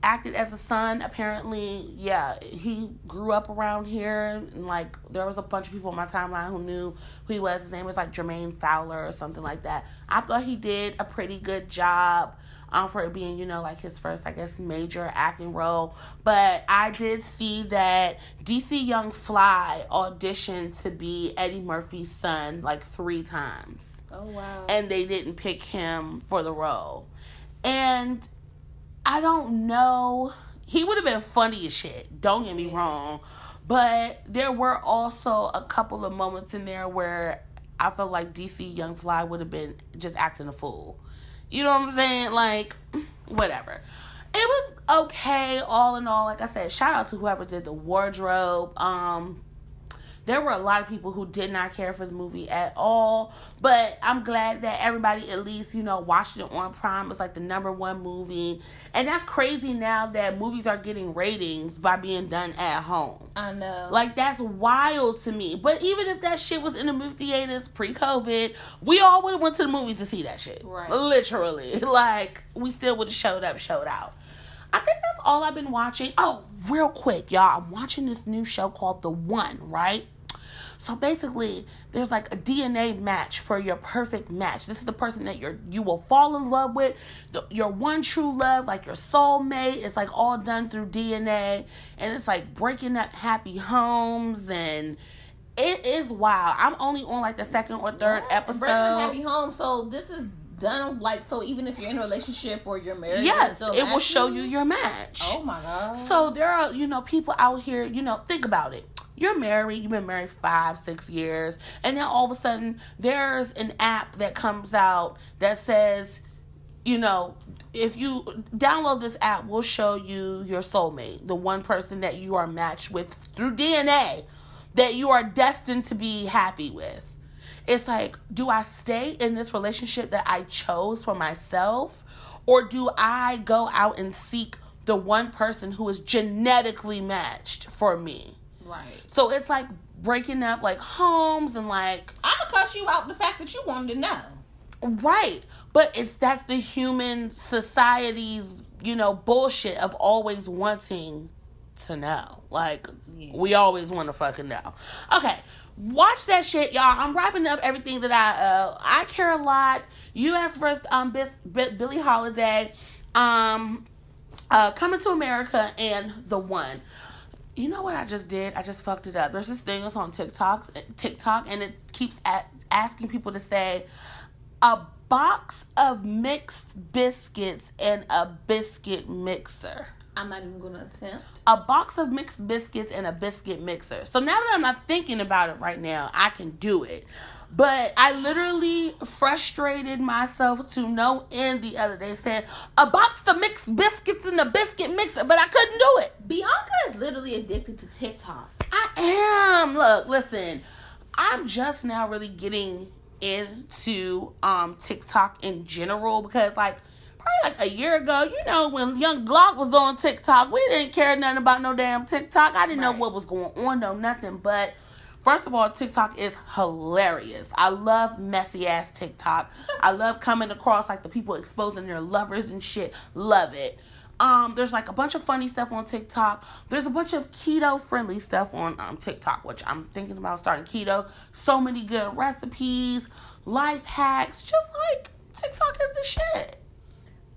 acted as a son, apparently, yeah, he grew up around here and like there was a bunch of people on my timeline who knew who he was. His name was like Jermaine Fowler or something like that. I thought he did a pretty good job. Um, for it being, you know, like his first, I guess, major acting role. But I did see that DC Young Fly auditioned to be Eddie Murphy's son like three times. Oh wow. And they didn't pick him for the role. And I don't know. He would have been funny as shit. Don't get me wrong. But there were also a couple of moments in there where I felt like DC Young Fly would have been just acting a fool. You know what I'm saying? Like, whatever. It was okay, all in all. Like I said, shout out to whoever did the wardrobe. Um, there were a lot of people who did not care for the movie at all, but I'm glad that everybody at least, you know, watched it on Prime. It's like the number one movie. And that's crazy now that movies are getting ratings by being done at home. I know. Like that's wild to me. But even if that shit was in the movie theaters pre-COVID, we all would have went to the movies to see that shit. Right. Literally, like we still would have showed up, showed out. I think that's all I've been watching. Oh, real quick, y'all. I'm watching this new show called The One, right? So basically, there's like a DNA match for your perfect match. This is the person that you're you will fall in love with, the, your one true love, like your soulmate. It's like all done through DNA, and it's like breaking up happy homes, and it is wild. I'm only on like the second or third episode. Breaking Happy Home. So this is done like so. Even if you're in a relationship or you're married, Yes, it will show you your match. Oh my god. So there are, you know, people out here, you know, think about it. You're married, you've been married five, six years, and then all of a sudden there's an app that comes out that says, you know, if you download this app, we'll show you your soulmate, the one person that you are matched with through DNA that you are destined to be happy with. It's like, do I stay in this relationship that I chose for myself? Or do I go out and seek the one person who is genetically matched for me? Right. So it's like breaking up like homes and like I'm gonna cuss you out the fact that you wanted to know. right. But it's that's the human society's, you know, bullshit of always wanting to know. Like Yeah. we always want to fucking know. Okay. Watch that shit, y'all. I'm wrapping up everything that I uh I care a lot. US versus um Bis- Bi- Billie Holiday, um uh Coming to America and The One. You know what I just did? I just fucked it up. There's this thing that's on TikTok, TikTok, and it keeps a asking people to say a box of mixed biscuits and a biscuit mixer. I'm not even gonna attempt. A box of mixed biscuits and a biscuit mixer. So now that I'm not thinking about it right now, I can do it. But I literally frustrated myself to no end the other day saying a box of mixed biscuits and a biscuit mixer, but I couldn't do it. Bianca is literally addicted to TikTok. I am. Look, listen. I'm just now really getting into um TikTok in general because like probably like a year ago, you know, when young Glock was on TikTok, we didn't care nothing about no damn TikTok. I didn't know what was going on, no nothing. But first of all, TikTok is hilarious. I love messy ass TikTok. I love coming across like the people exposing their lovers and shit. Love it. Um, there's like a bunch of funny stuff on TikTok. There's a bunch of keto friendly stuff on um, TikTok, which I'm thinking about starting keto. So many good recipes, life hacks, just like TikTok is the shit.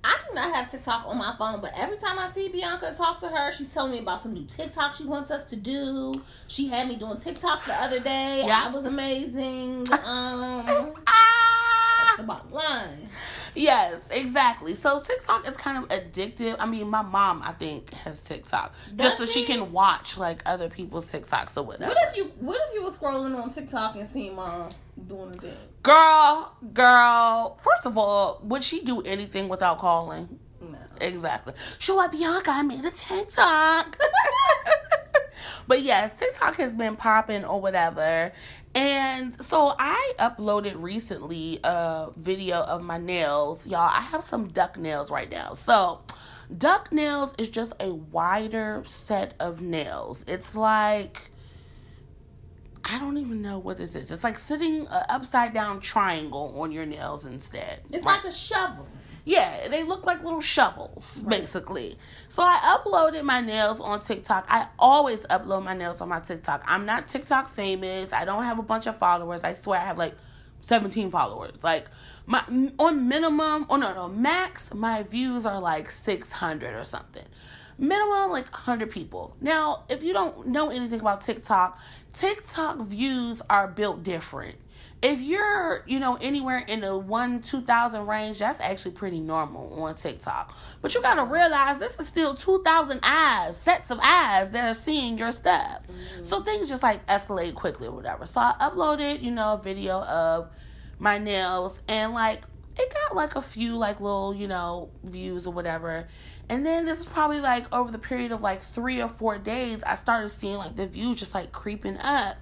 I do not have TikTok on my phone, but every time I see Bianca talk to her, she's telling me about some new TikTok she wants us to do. She had me doing TikTok the other day. Yeah. I was amazing. Um, that's Ah! the bottom line. Yes, exactly. So TikTok is kind of addictive. I mean, my mom, I think, has TikTok Does just so she she? can watch like other people's TikToks or whatever. What if you What if you were scrolling on TikTok and seen mom doing a thing? Girl, girl. First of all, would she do anything without calling? Exactly. She'll like Bianca, I made a TikTok. but yes, TikTok has been popping or whatever. And so I uploaded recently a video of my nails. Y'all, I have some duck nails right now. So duck nails is just a wider set of nails. It's like I don't even know what this is. It's like sitting an upside down triangle on your nails instead. It's Right. like a shovel. Yeah, they look like little shovels, Right. basically. So I uploaded my nails on TikTok. I always upload my nails on my TikTok. I'm not TikTok famous. I don't have a bunch of followers. I swear I have like 17 followers. Like my on minimum, oh no, no, max, my views are like 600 or something. Minimum like 100 people. Now, if you don't know anything about TikTok, TikTok views are built different if you're you know anywhere in the one two thousand range that's actually pretty normal on tiktok. But you gotta realize this is still 2000 eyes sets of eyes that are seeing your stuff. Mm-hmm. So things just like escalate quickly or whatever. So i uploaded you know a video of my nails and like it got like a few like little you know views or whatever. And then this is probably like over the period of like three or four days i started seeing like the views just like creeping up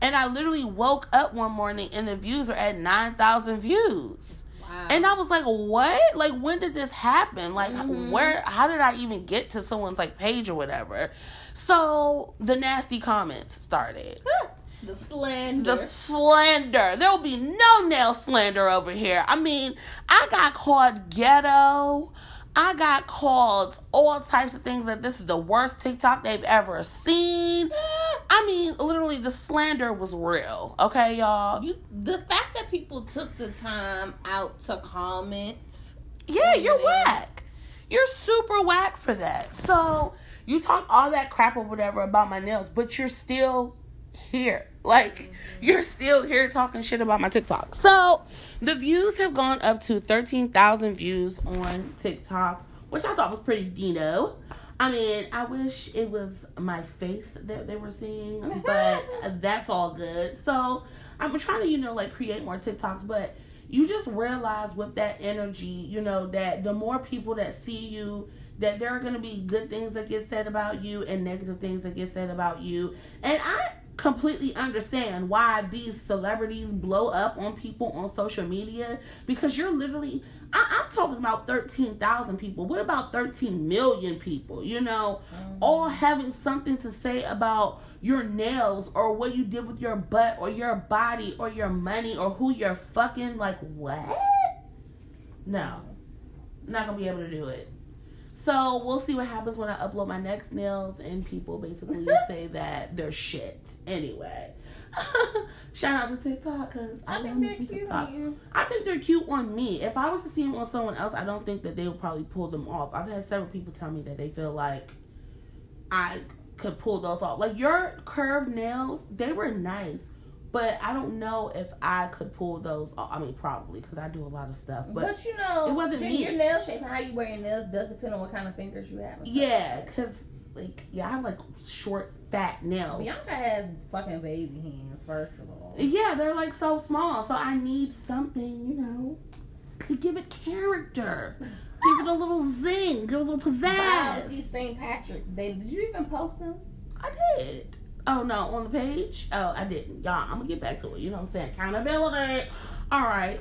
and I literally woke up one morning and the views are at 9,000 views. Wow. And I was like, what? Like, when did this happen? Like, Mhm. where, how did I even get to someone's like page or whatever? So the nasty comments started. the slander. The slander. There will be no nail slander over here. I mean, I got called ghetto. I got called all types of things that this is the worst TikTok they've ever seen. I mean, literally, the slander was real. Okay, y'all. You the fact that people took the time out to comment. Yeah, you're Yeah. whack. You're super whack for that. So you talk all that crap or whatever about my nails, but you're still here. Like you're still here talking shit about my TikTok. So the views have gone up to thirteen thousand views on TikTok, which I thought was pretty dino. I mean, I wish it was my face that they were seeing, mm-hmm. but that's all good. So I'm trying to, you know, like create more TikToks, but you just realize with that energy, you know, that the more people that see you, that there are going to be good things that get said about you and negative things that get said about you. And I completely understand why these celebrities blow up on people on social media because you're literally I, I'm talking about 13,000 people. What about 13 million people? You know, mm. all having something to say about your nails or what you did with your butt or your body or your money or who you're fucking. Like, what? No, not gonna be able to do it. So we'll see what happens when I upload my next nails and people basically say that they're shit. Anyway, shout out to TikTok because I, I think they're cute TikTok. on you. I think they're cute on me. If I was to see them on someone else, I don't think that they would probably pull them off. I've had several people tell me that they feel like I could pull those off. Like your curved nails, they were nice, but I don't know if I could pull those off. I mean, probably because I do a lot of stuff. But, But, you know, it wasn't your- me. Your nail shape and how you wear your nails does depend on what kind of fingers you have. yeah, because like yeah, I have like short, fat nails. Bianca has fucking baby hands. First of all, Yeah, they're like so small, so I need something, you know, to give it character, give it a little zing, give it a little pizzazz. St. Patrick. They did you even post them? I did. Oh no, on the page? Oh, I didn't. Y'all, I'm gonna get back to it. You know what I'm saying? Accountability. All right.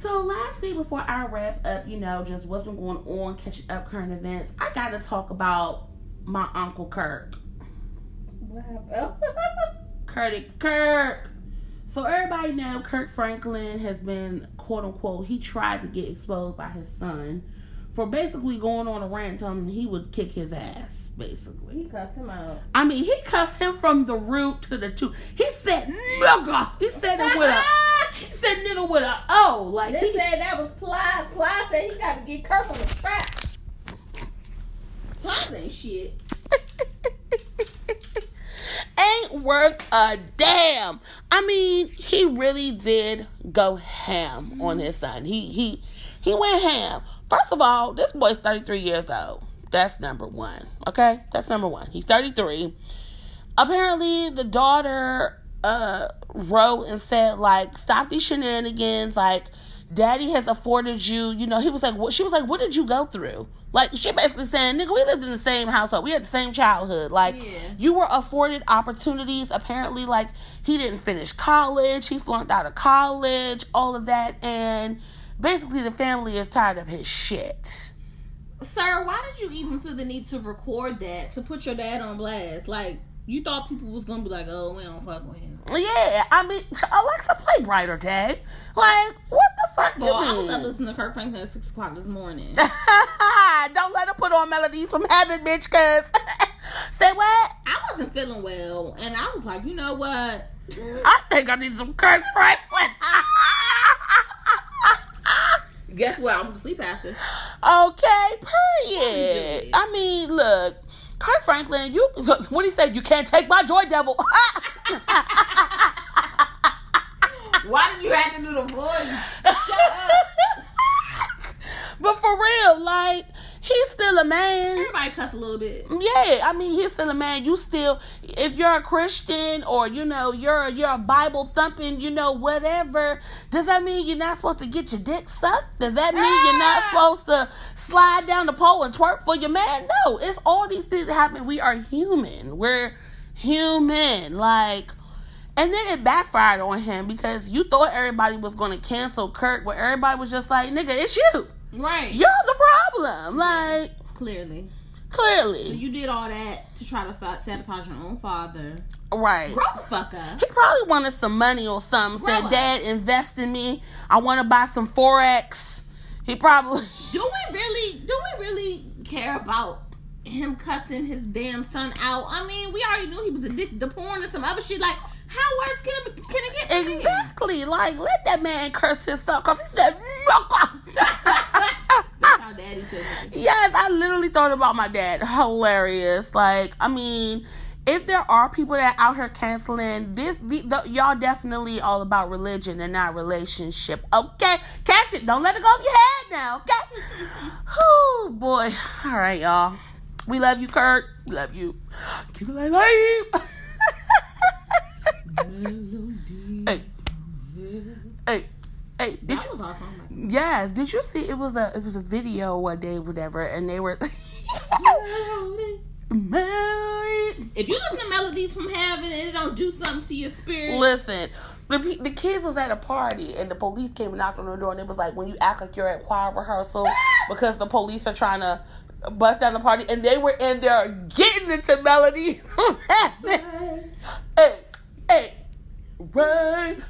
So lastly, before I wrap up, you know, just what's been going on, catching up current events, I gotta talk about my uncle Kirk. What happened? Kirk Kirk. So everybody know Kirk Franklin has been quote unquote he tried to get exposed by his son for basically going on a rant on him he would kick his ass basically. he cussed him out. I mean he cussed him from the root to the tooth. He said nigga. He said it with a he said nigga with a O like They he said that was Plies. Plies said he got to get Kirk on the track. Plies ain't shit. ain't worth a damn. I mean, he really did go ham on his son. He he he went ham. First of all, this boy's 33 years old. That's number one. Okay? That's number one. He's 33. Apparently the daughter uh wrote and said, like, stop these shenanigans, like Daddy has afforded you, you know, he was like, what she was like, what did you go through? Like, she basically saying, nigga, we lived in the same household. We had the same childhood. Like, Yeah. you were afforded opportunities. Apparently, like, he didn't finish college. He flunked out of college, all of that. And basically, the family is tired of his shit. Sir, why did you even feel the need to record that to put your dad on blast? Like you thought people was gonna be like, "Oh, we don't fuck with him." Yeah, I mean, Alexa, play Brighter Day. Like, what the fuck Well, I you was up listening to Kirk Franklin at six o'clock this morning. Don't let her put on melodies from heaven, bitch, cause say what? I wasn't feeling well, and I was like, you know what? I think I need some Kirk Franklin. Guess what? I'm gonna sleep after. okay, period. I mean, look, Kirk Franklin, you what he said, you can't take my joy devil. Why did you have to do the voice? but for real, like, he's still a man. Everybody cuss a little bit. Yeah, I mean he's still a man. You still, if you're a Christian or you know you're you're a Bible thumping, you know whatever. Does that mean you're not supposed to get your dick sucked? Does that mean you're not ah! supposed to slide down the pole and twerk for your man? No, it's all these things that happen. We are human. We're human. Like, and then it backfired on him because you thought everybody was going to cancel Kirk, but everybody was just like, "Nigga, it's you. Right. You're the problem." Like, Clearly. So clearly, you did all that to try to sabotage your own father. right. Grow the fuck up. He probably wanted some money or something. Said, up. Dad, invest in me. I want to buy some Forex. He probably. Do we really do we really care about him cussing his damn son out? I mean, we already knew he was addicted to porn and some other shit. Like, how worse can it, can it get? Exactly. Like, let that man curse his son because he said, That's how daddy says it. Yes, I literally thought about my dad. Hilarious. Like, I mean, if there are people that out here canceling this, the, the, y'all definitely all about religion and not relationship. Okay, catch it. Don't let it go over your head now. Okay. Oh boy. All right, y'all. We love you, Kirk. We love you. Keep it like life. hey, hey, hey. Did That you Yes. Did you see it was a it was a video one day, whatever, and they were. If you listen to melodies from heaven and it don't do something to your spirit, Listen, the the kids was at a party and the police came and knocked on the door and it was like when you act like you're at choir rehearsal because the police are trying to bust down the party and they were in there getting into melodies from heaven. Hey, hey, rain.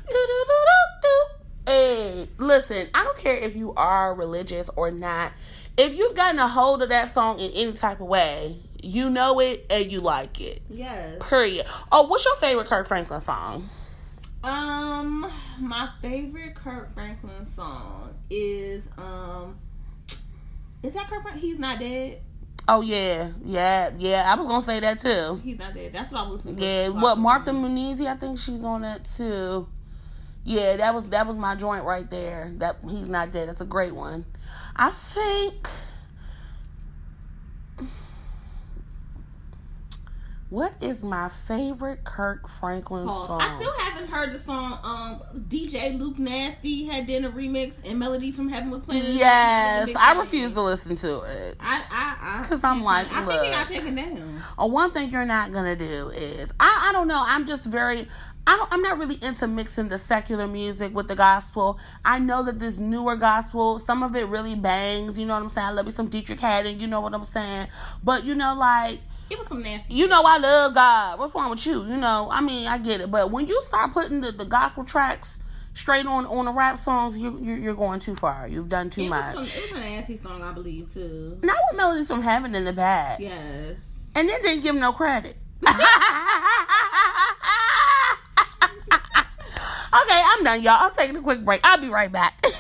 Hey, listen, I don't care if you are religious or not. If you've gotten a hold of that song in any type of way, you know it and you like it. yes. Period. Oh, what's your favorite Kirk Franklin song? Um, my favorite Kirk Franklin song is um, is that Kirk Franklin? He's not dead. Oh yeah, yeah, yeah. I was gonna say that too. He's not dead. That's what I was. Yeah, what Martha Muniz? I think she's on that too. Yeah, that was that was my joint right there. That he's not dead. That's a great one. I think. What is my favorite Kirk Franklin Pause. song? I still haven't heard the song. Um, DJ Luke Nasty had did a remix, and Melodies from Heaven was playing. yes, I refuse to listen to it. I, I, because I'm like, I think look. you're not taking down. Uh, one thing you're not gonna do is I, I don't know i'm just very I don't, i'm not really into mixing the secular music with the gospel i know that this newer gospel some of it really bangs you know what i'm saying i love me some Deitrick Haddon you know what i'm saying but you know like It was some nasty. you know i love god what's wrong with you you know i mean i get it but when you start putting the, the gospel tracks straight on on the rap songs you, you you're going too far you've done too It much some, it was a nasty song, I believe, too. not with melodies from heaven in the back Yes. and then didn't give him no credit. okay, I'm done, y'all. I'm taking a quick break. I'll be right back.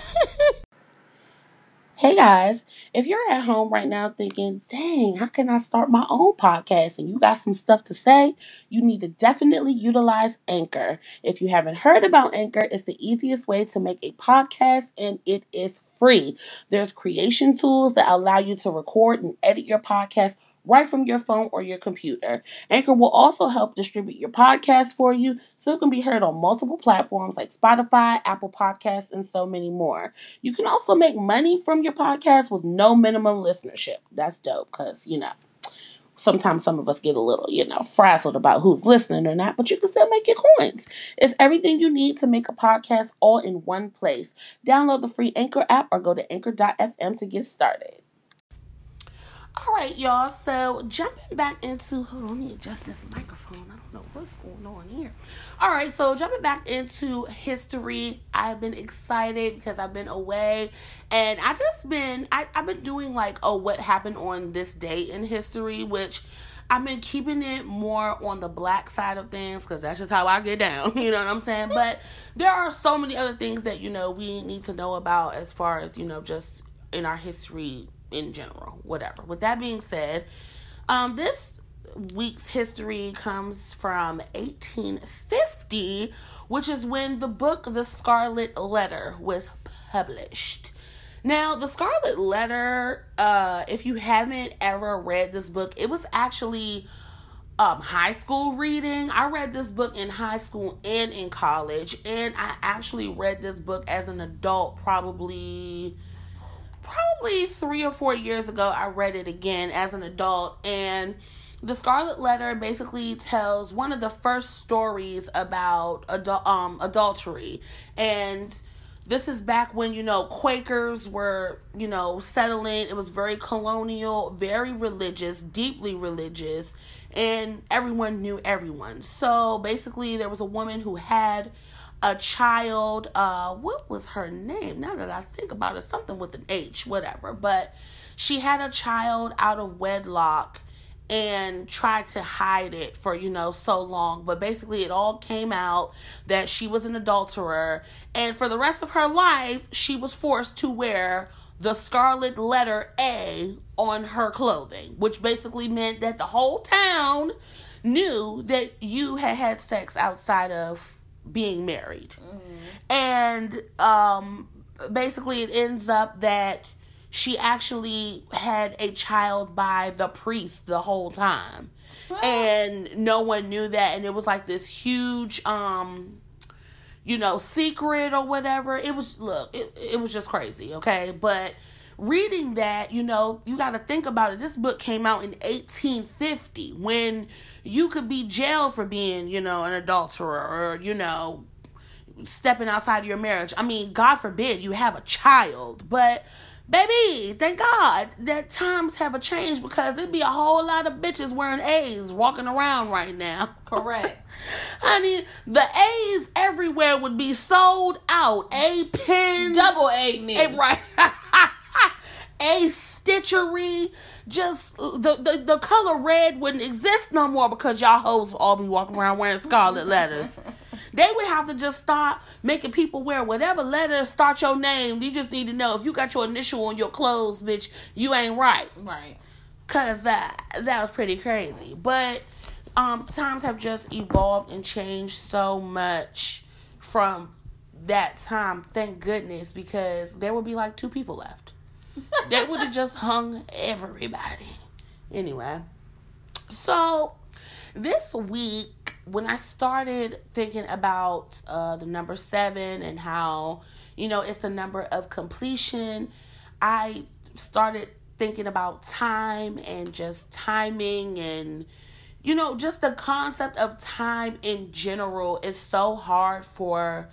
guys, if you're at home right now thinking, dang, how can I start my own podcast? And you got some stuff to say, you need to definitely utilize Anchor. If you haven't heard about Anchor, it's the easiest way to make a podcast and it is free. There's creation tools that allow you to record and edit your podcast right from your phone or your computer. Anchor will also help distribute your podcast for you so it can be heard on multiple platforms like Spotify, Apple Podcasts, and so many more. You can also make money from your podcast with no minimum listenership. That's dope because, you know, sometimes some of us get a little, you know, frazzled about who's listening or not, but you can still make your coins. It's everything you need to make a podcast all in one place. Download the free Anchor app or go to anchor.fm to get started. All right, y'all. So jumping back into hold on, let me adjust this microphone. I don't know what's going on here. All right, so jumping back into history, I've been excited because I've been away, and I just been I, I've been doing like oh what happened on this day in history, which I've been keeping it more on the black side of things because that's just how I get down. You know what I'm saying? But there are so many other things that you know we need to know about as far as you know just in our history in general, whatever. With that being said, um, this week's history comes from 1850, which is when the book The Scarlet Letter was published. Now, The Scarlet Letter, uh, if you haven't ever read this book, it was actually um, high school reading. I read this book in high school and in college, and I actually read this book as an adult probably probably three or four years ago, I read it again as an adult. And the Scarlet Letter basically tells one of the first stories about adul- um, adultery. And this is back when, you know, Quakers were, you know, settling. It was very colonial, very religious, deeply religious. And everyone knew everyone. So basically, there was a woman who had a child uh what was her name? Now that i think about it something with an h whatever. But she had a child out of wedlock and tried to hide it for you know so long. But basically it all came out that she was an adulterer. And for the rest of her life she was forced to wear the scarlet letter A on her clothing which basically meant that the whole town knew that you had had sex outside of being married. And um basically it ends up that she actually had a child by the priest the whole time. And no one knew that. And it was like this huge um you know secret or whatever. It was look it, it was just crazy okay? But reading that you know you got to think about it this book came out in 1850 when you could be jailed for being you know an adulterer or you know stepping outside of your marriage. I mean, God forbid you have a child, but baby, thank God that times have a changed because there'd be a whole lot of bitches wearing A's walking around right now. Correct. Honey, the A's everywhere would be sold out. A pins, Double A me. a right, a stitchery. Just the, the the color red wouldn't exist no more because y'all hoes all be walking around wearing scarlet letters. They would have to just start making people wear whatever letter start your name. You just need to know if you got your initial on your clothes, bitch, you ain't right. Right. Cause that that was pretty crazy. But um times have just evolved and changed so much from that time. Thank goodness, because there would be like two people left. They would have just hung everybody. Anyway. So this week when I started thinking about uh, the number seven and how, you know, it's the number of completion, I started thinking about time and just timing and, you know, just the concept of time in general is so hard for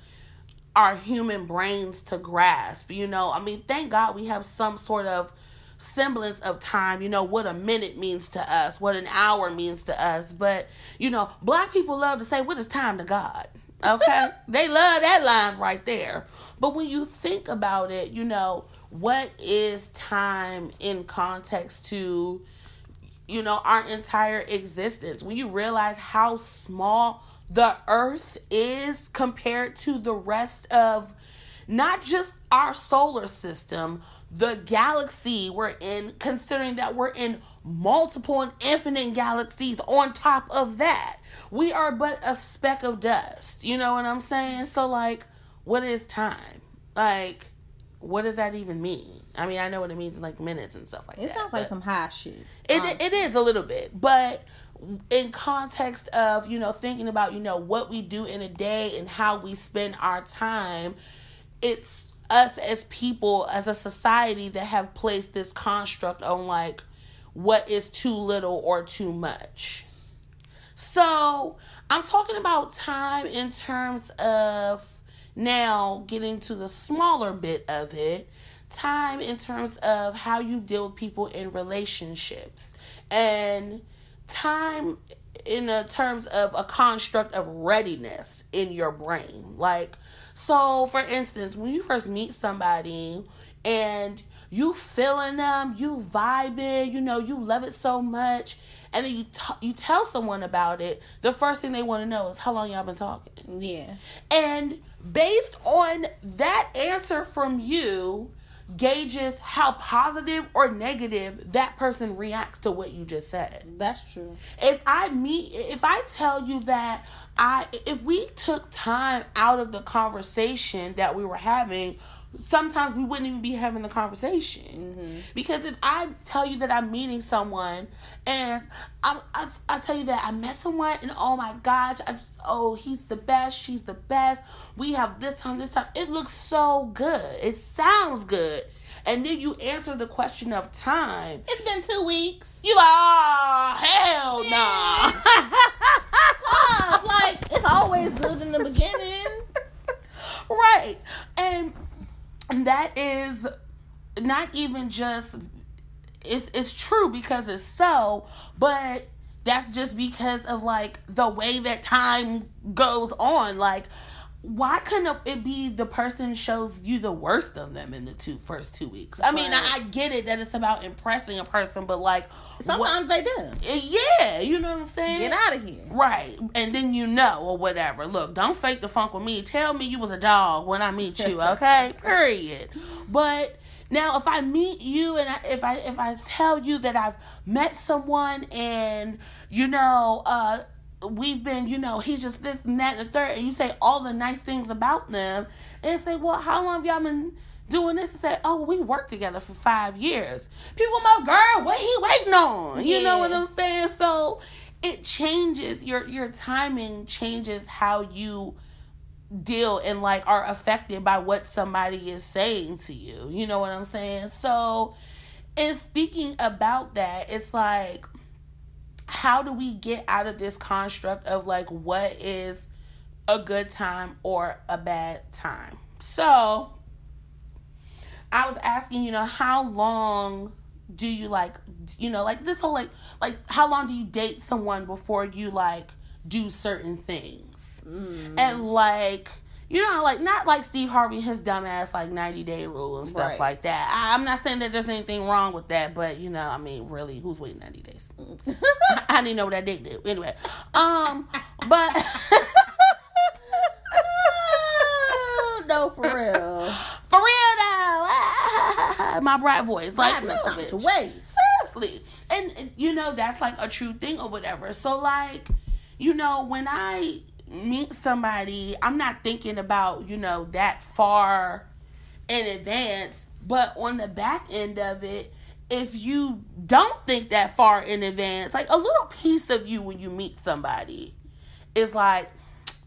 our human brains to grasp. You know, I mean, thank God we have some sort of semblance of time, you know, what a minute means to us, what an hour means to us. But, you know, black people love to say, what is time to God? Okay? they love that line right there. But when you think about it, you know, what is time in context to, you know, our entire existence? When you realize how small the earth is compared to the rest of not just our solar system, the galaxy we're in, considering that we're in multiple and infinite galaxies on top of that. We are but a speck of dust. You know what I'm saying? So, like, what is time? Like, what does that even mean? I mean, I know what it means in like minutes and stuff like It that. It sounds like some high shit. it, it is a little bit, but in context of you know thinking about you know what we do in a day and how we spend our time, it's us as people as a society that have placed this construct on like what is too little or too much. So I'm talking about time in terms of now getting to the smaller bit of it. Time in terms of how you deal with people in relationships. And time in a terms of a construct of readiness in your brain. Like, so for instance, when you first meet somebody and you feeling them, you vibing, you know, you love it so much, and then you t- you tell someone about it, the first thing they want to know is how long y'all been talking. Yeah. And based on that answer from you, gauges how positive or negative that person reacts to what you just said That's true. if I meet, if I tell you that I, if we took time out of the conversation that we were having, sometimes we wouldn't even be having the conversation. Mm-hmm. Because if I tell you that I'm meeting someone and I, I, I tell you that I met someone and oh my gosh, I just, oh, he's the best, she's the best. We have this time, this time. It looks so good. It sounds good. And then you answer the question of time. It's been two weeks. You like, oh, hell no. Cause like it's always good in the beginning. right. And that is not even just it's it's true because it's so, but that's just because of like the way that time goes on. Like why couldn't it be the person shows you the worst of them in the two first two weeks? I mean, Right. I, I get it that it's about impressing a person, but like, Sometimes they do. yeah, you know what I'm saying? Get out of here. Right, and then you know or whatever. Look, don't fake the funk with me. Tell me you was a dog when I meet you, okay? Period. But now, if I meet you and I, if I if I tell you that I've met someone and you know, uh, we've been, you know, he's just this and that and the third, and you say all the nice things about them, and say, well, how long have y'all been? Doing this and say, oh, we worked together for five years. People, my girl, what he waiting on? You know what I'm saying? So it changes your your timing changes how you deal and like are affected by what somebody is saying to you you know what i'm saying so in speaking about that it's like how do we get out of this construct of like what is a good time or a bad time? So i was asking you know how long do you like you know like this whole like like how long do you date someone before you like do certain things? Mm. And like you know like not like steve harvey his dumbass like 90 day rule and stuff Right. like that I, i'm not saying that there's anything wrong with that but you know i mean really who's waiting 90 days I, I didn't know what that date did anyway um but no, for real. for real though my bright voice I like have no time bitch. to waste. Seriously. And, you know, that's like a true thing or whatever. So, like, you know, when I meet somebody, I'm not thinking about, you know, that far in advance. But on the back end of it, if you don't think that far in advance, like a little piece of you when you meet somebody is like,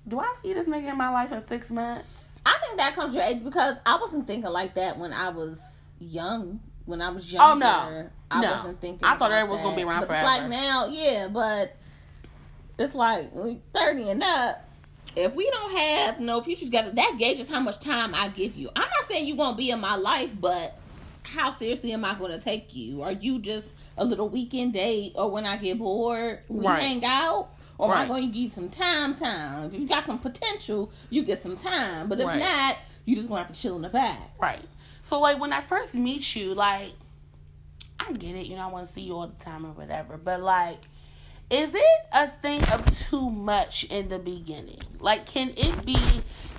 do I see this nigga in my life in six months? I think that comes your age because I wasn't thinking like that when I was young. When I was Oh, younger, no. I No. wasn't thinking. I thought everyone was gonna be around but forever. It's like now, yeah, but it's like thirty and up. If we don't have no future together, that gauges how much time I give you. I'm not saying you won't be in my life, but how seriously am I going to take you? Are you just a little weekend date, or when I get bored, we Right. hang out? Or am I Right. going to give you some time? Time. If you got some potential, you get some time. But if Right. not, you just gonna have to chill in the back. Right. So like when I first meet you, like I get it, you know, I want to see you all the time or whatever, but like is it a thing of too much in the beginning? Like can it be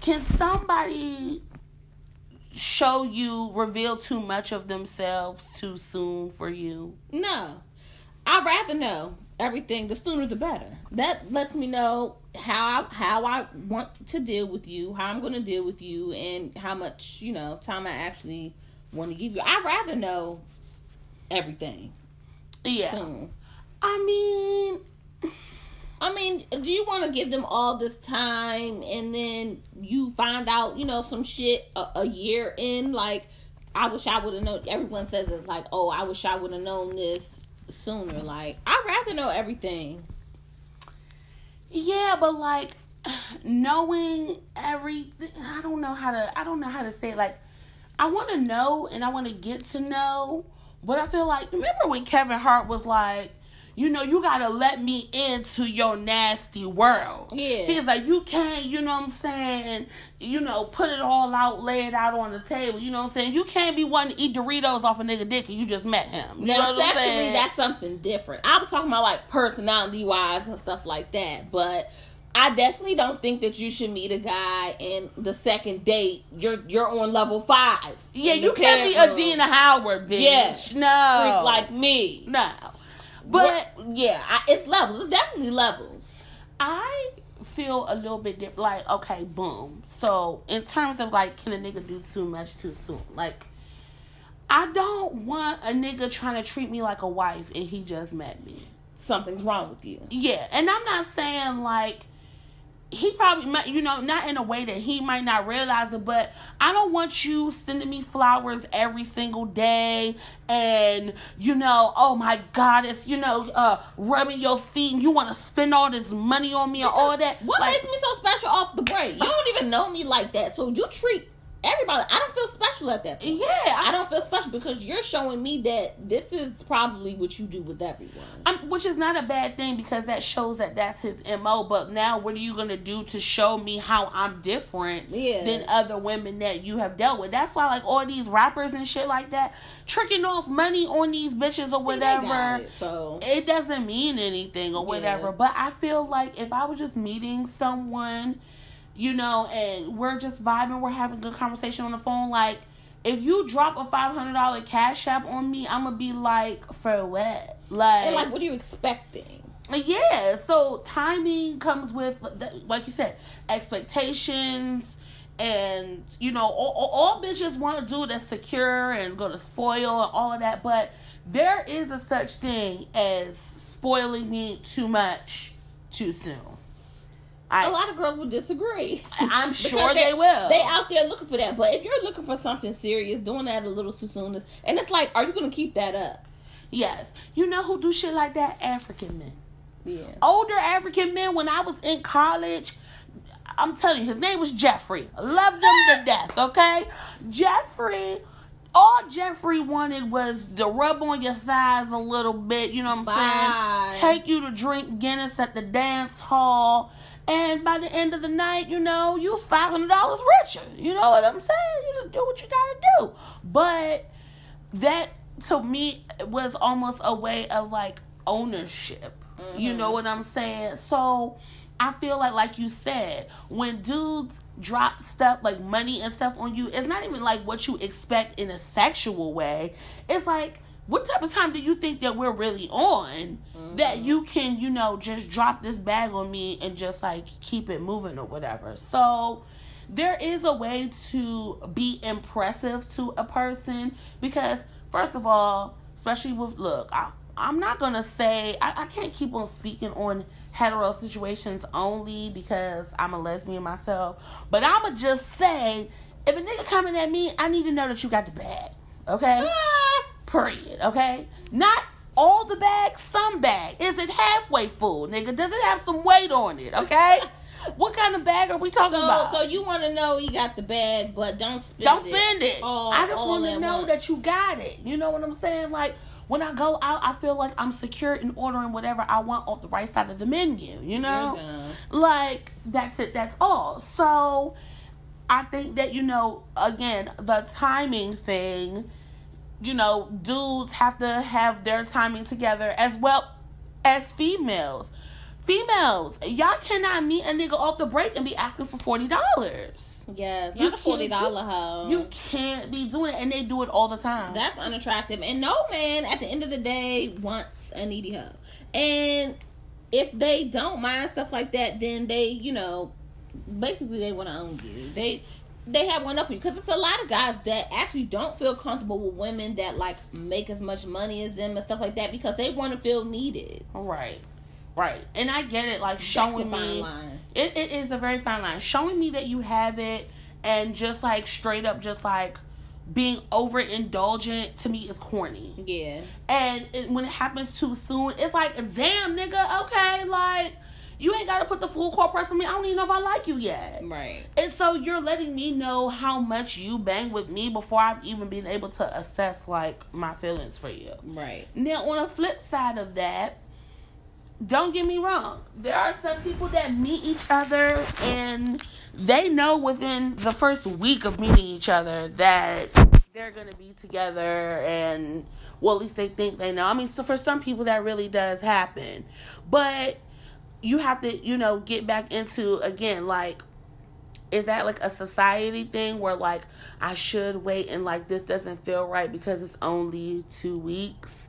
can somebody show you reveal too much of themselves too soon for you? No, I'd rather know everything. The sooner the better. That lets me know how I, how I want to deal with you, how I'm going to deal with you, and how much you know time I actually want to give you. I'd rather know everything Yeah. soon. I mean, I mean, do you want to give them all this time and then you find out, you know, some shit a, a year in? Like, I wish I would have known. Everyone says it's like, oh, I wish I would have known this sooner. Like, I'd rather know everything. Yeah, but like knowing everything, I don't know how to. I don't know how to say it. Like, I want to know and I want to get to know, but I feel like remember when Kevin Hart was like, you know, you gotta let me into your nasty world. Yeah. he's like, you can't. You know what I'm saying? You know, put it all out, lay it out on the table. You know what I'm saying? You can't be one to eat Doritos off a nigga dick and you just met him. You know Now, what I'm saying? that's something different. I was talking about like personality wise and stuff like that, but I definitely don't think that you should meet a guy and the second date you're you're on level five. yeah, you can't be. Adina Howard, bitch. Yes. no, freak like me. No. But But yeah, I, it's levels. It's definitely levels. I feel a little bit different. Like, okay, boom. So, in terms of like, can a nigga do too much too soon? Like, I don't want a nigga trying to treat me like a wife and he just met me. Something's wrong with you. Yeah, and I'm not saying like he probably might, you know, not in a way that he might not realize it, but I don't want you sending me flowers every single day and, you know, oh my God, it's, you know, uh, rubbing your feet and you want to spend all this money on me and all that. What Like, makes me so special off the break? You don't even know me like that, so you treat everybody. I don't feel special at that point. Yeah, I don't feel special because you're showing me that this is probably what you do with everyone. I'm, which is not a bad thing because that shows that that's his mo. But now, what are you gonna do to show me how I'm different Yeah. than other women that you have dealt with? That's why, like all these rappers and shit like that, tricking off money on these bitches or See, whatever. it, so it doesn't mean anything or whatever. Yeah. But I feel like if I was just meeting someone, you know, and we're just vibing, we're having a good conversation on the phone, like if you drop a five hundred dollar cash app on me, I'm gonna be like, for what? Like, and like, what are you expecting? yeah. So timing comes with, like you said, expectations. And you know, all, all, bitches want to do that's secure and gonna spoil and all of that, but there is a such thing as spoiling me too much too soon. I, A lot of girls will disagree. I'm sure they, will. They out there looking for that. But if you're looking for something serious, doing that a little too soon is, and it's like, are you going to keep that up? yes, you know who do shit like that? African men. Yeah. older African men when I was in college. I'm telling you, his name was Jeffrey. Loved him to death, okay? Jeffrey, all Jeffrey wanted was to rub on your thighs a little bit, you know what I'm Bye. saying? Take you to drink Guinness at the dance hall. And by the end of the night, you know, you're $500 richer. You know what I'm saying? You just do what you gotta do. But that, to me, was almost a way of like ownership. You mm-hmm. know what I'm saying? So I feel like, like you said, when dudes drop stuff like money and stuff on you, it's not even like what you expect in a sexual way. It's like, what type of time do you think that we're really on that mm-hmm. you can, you know, just drop this bag on me and just like keep it moving or whatever? So there is a way to be impressive to a person because, first of all, especially with look, I, I'm not gonna say I, I can't keep on speaking on hetero situations only because I'm a lesbian myself, but I'ma just say if a nigga coming at me, I need to know that you got the bag, okay? Ah! Period, okay? Not all the bag, some bag. Is it halfway full, nigga? Does it have some weight on it, okay? what kind of bag are we talking So, about? so you want to know you got the bag, but don't spend it. Don't it. spend it. all- I just want to know once. that you got it. You know what I'm saying? Like when I go out, I feel like I'm secure in ordering whatever I want off the right side of the menu. You know, like that's it. That's all. So I think that you know, again, the timing thing. You know, dudes have to have their timing together as well as females. Females, y'all cannot meet a nigga off the break and be asking for forty dollars. Yes, You not a forty can't hoe. You can't be doing it, and they do it all the time. That's unattractive. And no man at the end of the day wants a needy hoe. And if they don't mind stuff like that, then they, you know, basically they want to own you. They they have one up you because it's a lot of guys that actually don't feel comfortable with women that like make as much money as them and stuff like that because they want to feel needed. right, right, and I get it. Like showing a fine me, line. it, it is a very fine line. Showing me that you have it, and just like straight up, just like being overindulgent to me is corny. Yeah. And it, when it happens too soon, it's like, damn, nigga, okay, like you ain't got to put the full court press on me. I don't even know if I like you yet. Right. And so you're letting me know how much you bang with me before I've even been able to assess like my feelings for you. Right. Now, on the flip side of that, don't get me wrong. There are some people that meet each other and they know within the first week of meeting each other that they're going to be together and, well, at least they think they know. I mean, so for some people that really does happen. But you have to, you know, get back into, again, like, is that like a society thing where like I should wait and like this doesn't feel right because it's only two weeks?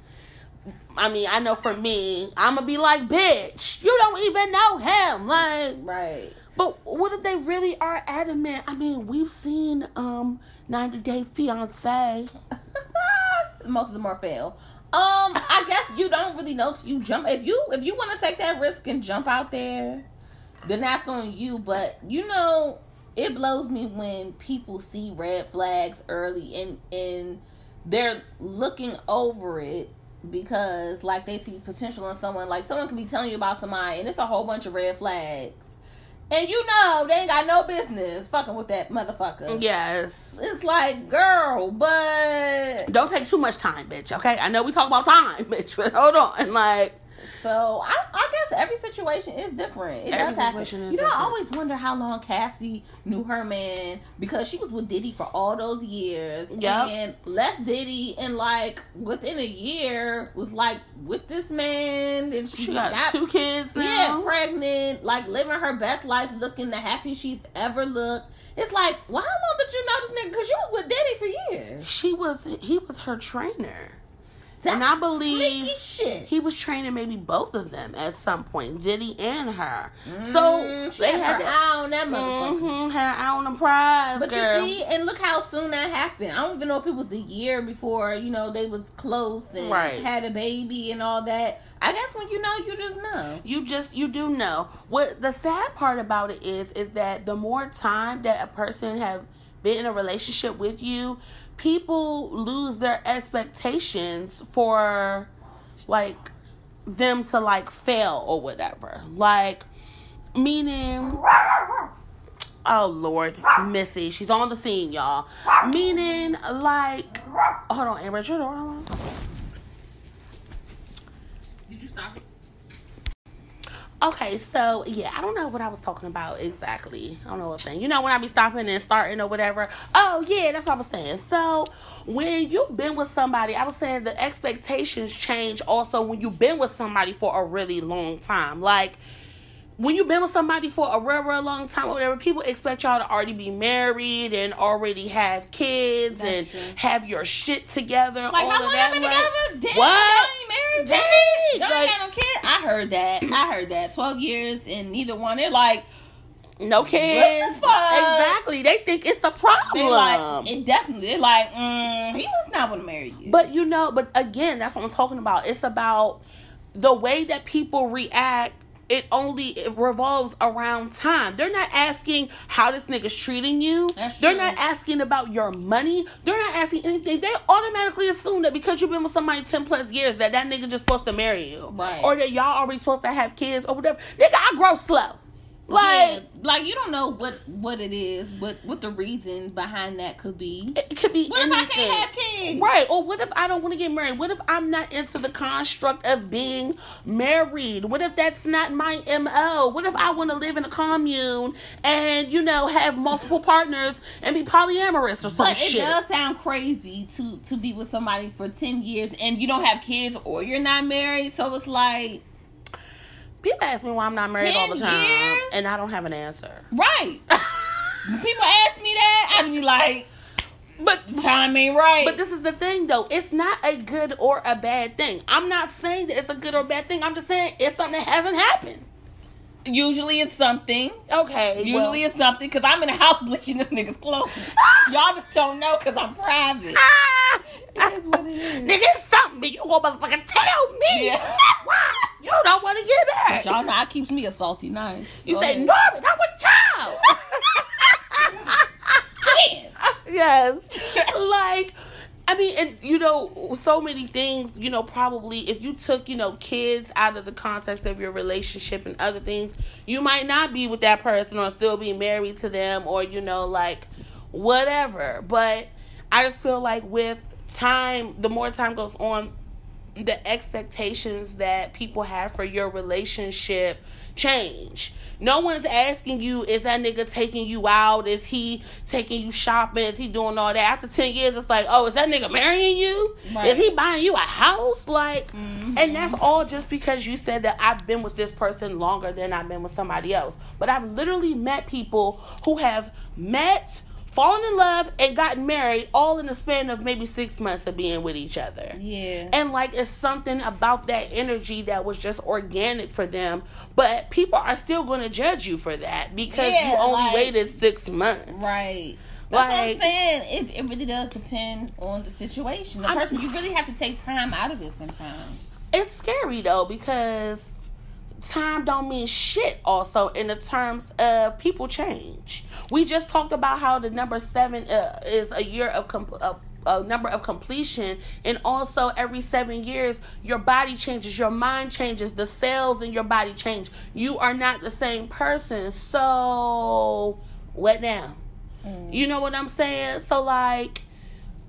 I mean, I know for me, I'm gonna be like, bitch, you don't even know him. Like, Right. but what if they really are adamant? I mean, we've seen um 90 Day Fiance. Most of them are fail. Um, I guess you don't really know you jump. If you if you want to take that risk and jump out there, then that's on you. But you know, it blows me when people see red flags early and and they're looking over it because like they see potential in someone. Like someone can be telling you about somebody and it's a whole bunch of red flags. And you know they ain't got no business fucking with that motherfucker. Yes. It's like, girl, but Don't take too much time, bitch. Okay, I know we talk about time, bitch, but hold on. Like, So I, I guess every situation is different. It Every does happen. You know, I always wonder how long Cassie knew her man because she was with Diddy for all those years Yep. and left Diddy and like within a year was like with this man and she, she got, two kids now. yeah pregnant, like living her best life, looking the happiest she's ever looked. It's like, well, how long did you know this nigga? Because you was with Diddy for years. She was. He was her trainer. That's And I believe. He was training maybe both of them at some point, Diddy and her. Mm, so she they had had her eye on that motherfucker. Mhm, had an eye on the prize, But girl. you see, and look how soon that happened. I don't even know if it was a year before, you know, they was close and Right. had a baby and all that. I guess when you know, you just know. you just you do know what the sad part about it is is that the more time that a person have been in a relationship with you people lose their expectations for like them to like fail or whatever like meaning oh lord missy she's on the scene y'all meaning like hold on amber the door. Did you stop it? Okay, so yeah, I don't know what I was talking about exactly. I don't know what thing. You know when I be stopping and starting or whatever. Oh yeah, that's what I was saying. So when you've been with somebody, I was saying the expectations change also when you've been with somebody for a really long time. Like when you've been with somebody for a real, real long time or whatever, people expect y'all to already be married and already have kids That's and true. have your shit together. Like, all how of long that. y'all been like, together? Damn, what? y'all ain't married? Dang, Y'all like- ain't got no kid? I heard that. I heard that. 12 years and neither one. They're like, No kids. fuck? Exactly. They think it's a problem. like, it definitely, they're like, mm, he was not going to marry you. but you know, but again, that's what I'm talking about. It's about the way that people react. It only it revolves around time. They're not asking how this nigga's treating you. They're not asking about your money. They're not asking anything. They automatically assume that because you've been with somebody ten plus years that that nigga just supposed to marry you, Right. Or that y'all already supposed to have kids or whatever. Nigga, I grow slow. Like Yeah, like you don't know what what it is, what what the reason behind that could be. it could be What if. I can't have kids? Right. Or what if I don't want to get married? What if I'm not into the construct of being married? What if that's not my MO? What if I want to live in a commune and, you know, have multiple partners and be polyamorous or some But it shit? does sound crazy to to be with somebody for ten years and you don't have kids or you're not married. So it's like People ask me why I'm not married all the time. years? And I don't have an answer. right. People ask me that, I'd be like, But time ain't right. But this is the thing, though. It's not a good or a bad thing. I'm not saying that it's a good or bad thing. I'm just saying it's something that hasn't happened. Usually it's something. Okay. Usually well- it's something because I'm in the house bleaching this nigga's clothes. Y'all just don't know because I'm private. Ah! It is what it is. Nigga, it's something, but you gonna motherfucking tell me. Yeah. Why? You don't want to get back. Y'all know I keeps me a salty night. You Go say, ahead. Norman, I'm a child. yes. like, I mean, and you know, so many things, you know, probably if you took, you know, kids out of the context of your relationship and other things, you might not be with that person or still be married to them or, you know, like whatever. But I just feel like with time, the more time goes on, the expectations that people have for your relationship change. No one's asking you, is that nigga taking you out? Is he taking you shopping? Is he doing all that? After 10 years, it's like, oh, is that nigga marrying you? Right. Is he buying you a house? Like, Mhm. and that's all just because you said that I've been with this person longer than I've been with somebody else. But I've literally met people who have met, fallen in love, and gotten married all in the span of maybe six months of being with each other. Yeah. And like it's something about that energy that was just organic for them. But people are still going to judge you for that because Yeah, you only like- waited six months. Right. That's what I'm saying. It, it really does depend on the situation. The I'm- person, you really have to take time out of it sometimes. It's scary though because time don't mean shit also in the terms of people change. We just talked about how the number 7 uh, is a year of com- of a number of completion, and also every seven years, your body changes, your mind changes, the cells in your body change. You are not the same person. So, what now? Mm. You know what I'm saying? So, like,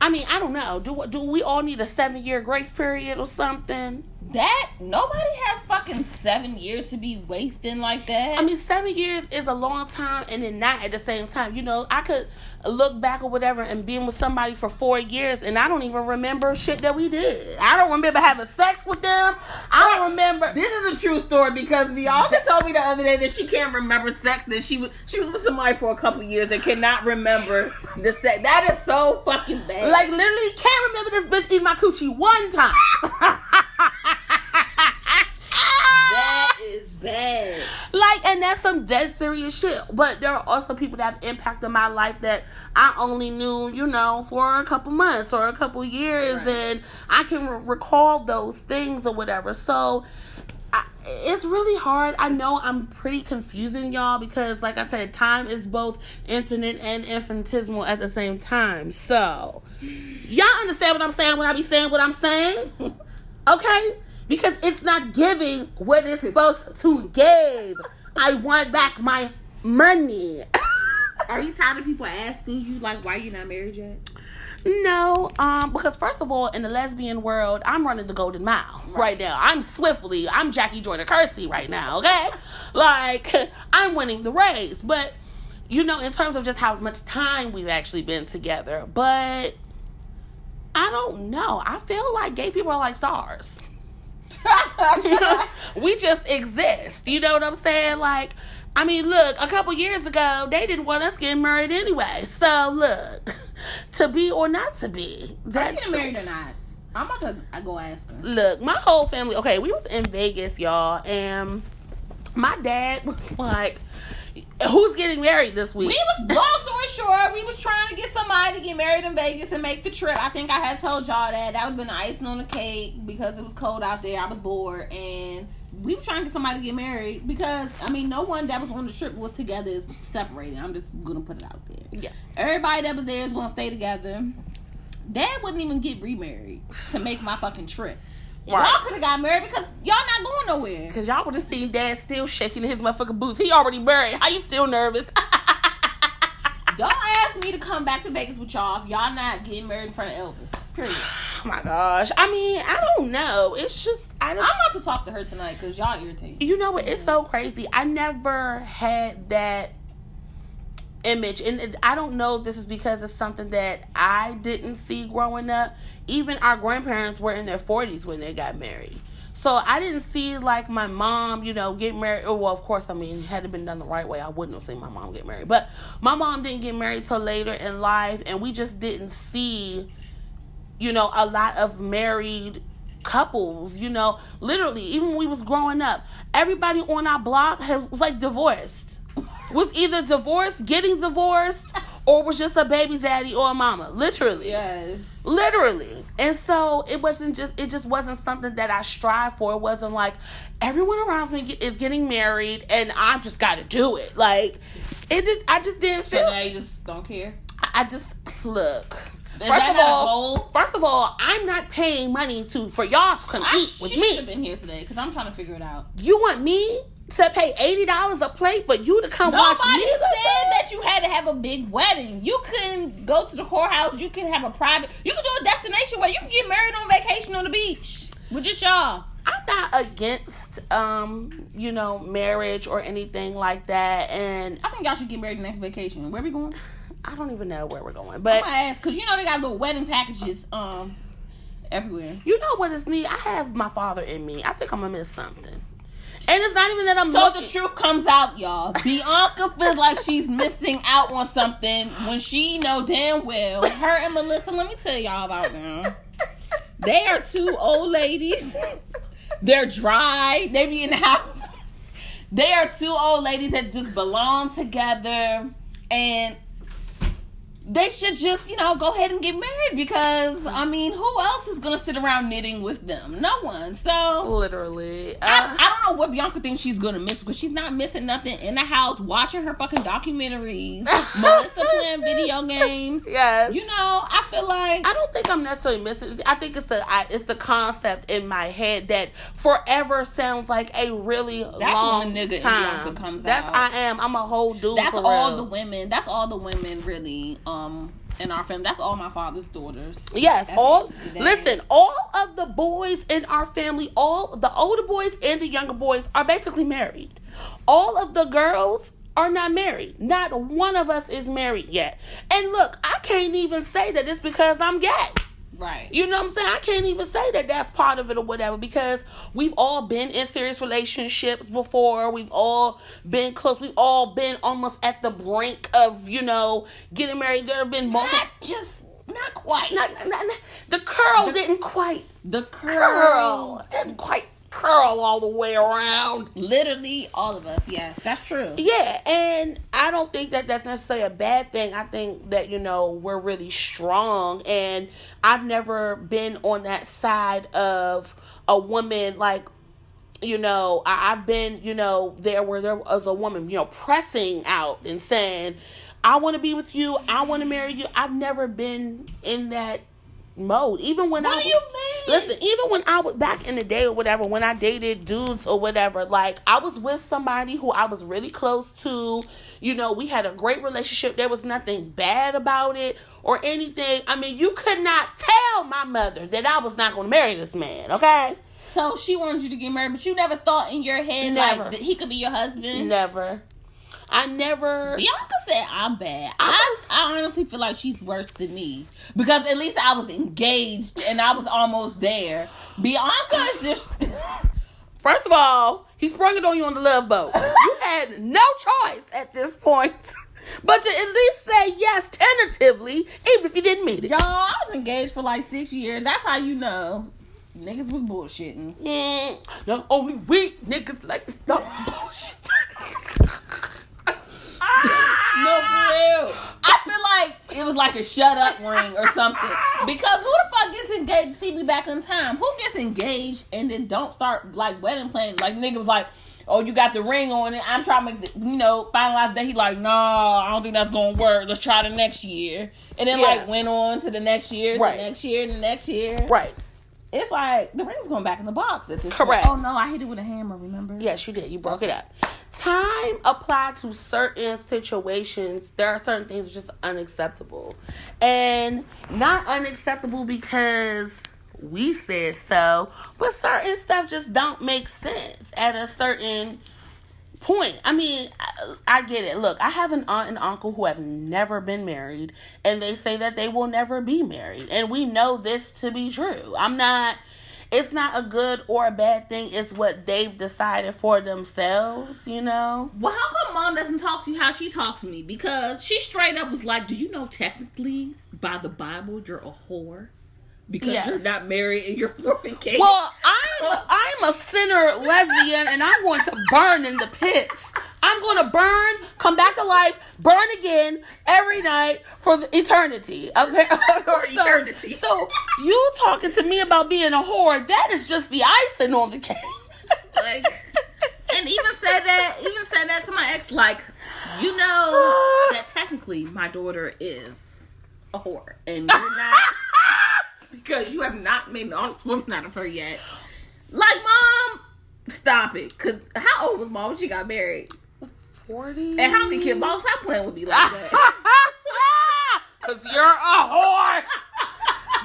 I mean, I don't know. Do do we all need a seven year grace period or something? That nobody has fucking seven years to be wasting like that. I mean, seven years is a long time, and then not at the same time. You know, I could look back or whatever and being with somebody for four years, and I don't even remember shit that we did. I don't remember having sex with them. I don't remember. This is a true story because Beyonce told me the other day that she can't remember sex. That she was she was with somebody for a couple years and cannot remember the sex. That is so fucking bad. Like literally, can't remember this bitch eating my coochie one time. is bad. Like, and that's some dead serious shit. But there are also people that have impacted my life that I only knew, you know, for a couple months or a couple years, Right. and I can re- recall those things or whatever. So. I, it's really hard. I know I'm pretty confusing y'all because, like I said, time is both infinite and infinitesimal at the same time. So, y'all understand what I'm saying when I be saying what I'm saying? Okay? Because it's not giving what it's supposed to give. I want back my money. Are you tired of people asking you like why you not married yet? no, um, because first of all, in the lesbian world, I'm running the golden mile right, now. I'm swiftly, I'm Jackie Joyner Kersee right now, okay? like, I'm winning the race. But, you know, in terms of just how much time we've actually been together, but I don't know. I feel like gay people are like stars. we just exist. You know what I'm saying? Like, I mean, look, a couple years ago, they didn't want us getting married anyway. So, look, to be or not to be, Are that's you getting married or not? I'm about to I go ask her. look, my whole family. Okay, we was in Vegas, y'all, and my dad was like, "Who's getting married this week?" We was long story short, we was trying to get somebody to get married in Vegas and make the trip. I think I had told y'all that that would have been the icing on the cake because it was cold out there. I was bored and we were trying to get somebody to get married because I mean no one that was on the trip was together is separated. I'm just gonna put it out there. Yeah. Everybody that was there is gonna stay together. Dad wouldn't even get remarried to make my fucking trip. Right. Y'all could have got married because y'all not going nowhere. Cause y'all would have seen Dad still shaking his motherfucking boots. He already married. How you still nervous? Don't ask me to come back to Vegas with y'all if y'all not getting married in front of Elvis. Period. oh my gosh. I mean, I don't know. It's just I don't. I'm about to talk to her tonight because y'all irritate. You know what? It's so crazy. I never had that image, and I don't know this is because it's something that I didn't see growing up. Even our grandparents were in their 40s when they got married. So I didn't see like my mom, you know, get married. Oh, well, of course, I mean, had it been done the right way, I wouldn't have seen my mom get married. But my mom didn't get married till later in life, and we just didn't see you know, a lot of married couples, you know, literally, even when we was growing up, everybody on our block was like divorced. Was either divorced, getting divorced, or was just a baby daddy or a mama. Literally. Yes. Literally. And so it wasn't just it just wasn't something that I strive for. It wasn't like everyone around me is getting married and I've just got to do it. Like it just I just didn't feel. So now you just don't care. I I just look. Is first that of all, first of all, I'm not paying money to for y'all to come I, eat with she should have been here today because I'm trying to figure it out. You want me to pay eighty dollars a plate for you to come watch me. Nobody said that you had to have a big wedding. You can go to the courthouse. You can have a private. You can do a destination where you can get married on vacation on the beach with just y'all. I'm not against um, you know, marriage or anything like that, and I think y'all should get married next vacation. Where we going? I don't even know where we're going. I'm But gonna ask because you know they got little wedding packages um everywhere. you know what is me? I have my father in me. I think I'm gonna miss something. And it's not even that I'm So looking. the truth comes out, y'all. Bianca feels like she's missing out on something when she know damn well her and Melissa. Let me tell y'all about them. They are two old ladies. They're dry. They be in the house. They are two old ladies that just belong together. And they should just, you know, go ahead and get married because I mean, who else is gonna sit around knitting with them? No one. So Literally. I, Uh, I don't know what Bianca thinks she's gonna miss because she's not missing nothing in the house watching her fucking documentaries, Melissa playing video games. yes. You know, I feel like I don't think I'm necessarily missing. I think it's the I, it's the concept in my head that forever sounds like a really That's long nigga time. Bianca comes That's out. I am. I'm a whole dude. that's for all real. the women. That's all the women really. Um, Um, in our family, that's all my father's daughters. Yes, At all the end of the day. listen, all of the boys in our family, all the older boys and the younger boys are basically married. All of the girls are not married. Not one of us is married yet. And look, I can't even say that it's because I'm gay. Right. You know what I'm saying? I can't even say that that's part of it or whatever because we've all been in serious relationships before. We've all been close. We've all been almost at the brink of, you know, getting married. There have been multiple. Not just not quite. Not, not, not, the curl didn't quite the curl. curl. Didn't quite curl all the way around. Literally, all of us. Yes, that's true. Yeah, and I don't think that that's necessarily a bad thing. I think that you know we're really strong, and I've never been on that side of a woman like. You know, I, I've been, you know, there where there was a woman, you know, pressing out and saying, I want to be with you. I want to marry you. I've never been in that mode. Even when What I do you mean? Listen, even when I was back in the day or whatever, when I dated dudes or whatever, like I was with somebody who I was really close to. You know, we had a great relationship. There was nothing bad about it or anything. I mean, you could not tell my mother that I was not going to marry this man, okay? So she wanted you to get married, but you never thought in your head Never. like that he could be your husband. Never. I never. Bianca said I'm bad. I, I honestly feel like she's worse than me because at least I was engaged and I was almost there. Bianca is just First of all, he sprung it on you on the love boat. you had no choice at this point but to at least say yes tentatively, even if you didn't mean it. y'all. I was engaged for like six years. That's how you know niggas was bullshitting. Mm, the only weak niggas like to stop bullshit. No, for real. I feel like it was like a shut up ring or something. Because who the fuck gets engaged? See me back in time. Who gets engaged and then don't start like wedding planning? Like nigga was like, oh, you got the ring on it. I'm trying to make the, you know finalize that. He like, no, I don't think that's gonna work. Let's try the next year. And then Yeah. like went on to the next year, Right. the next year, the next year. Right. It's like the ring's going back in the box at this Correct. point. Oh no, I hit it with a hammer. Remember? Yes, you did. You broke it up. Time applied to certain situations. There are certain things just unacceptable, and not unacceptable because we said so, but certain stuff just don't make sense at a certain point. I mean, I, get it. Look, I have an aunt and uncle who have never been married, and they say that they will never be married, and we know this to be true. I'm not. It's not a good or a bad thing. It's what they've decided for themselves. You know. Well, how come mom doesn't talk to you how she talks to me? Because she straight up was like, "Do you know technically by the Bible you're a whore because Yes. you're not married and you're fornicating." Well, I'm I'm a sinner lesbian, and I'm going to burn in the pits. I'm going to burn, come back to life, burn again every night for eternity. Okay, For So- eternity. So, you talking to me about being a whore? That is just the icing on the cake. like, and even said that, even said that to my ex, like, you know that technically my daughter is a whore, and you're not because you have not made an honest woman out of her yet. Like, mom, stop it. Cause how old was mom when she got married? Forty. And how many kids? Mom, stop playing with me like that. Cause you're a whore.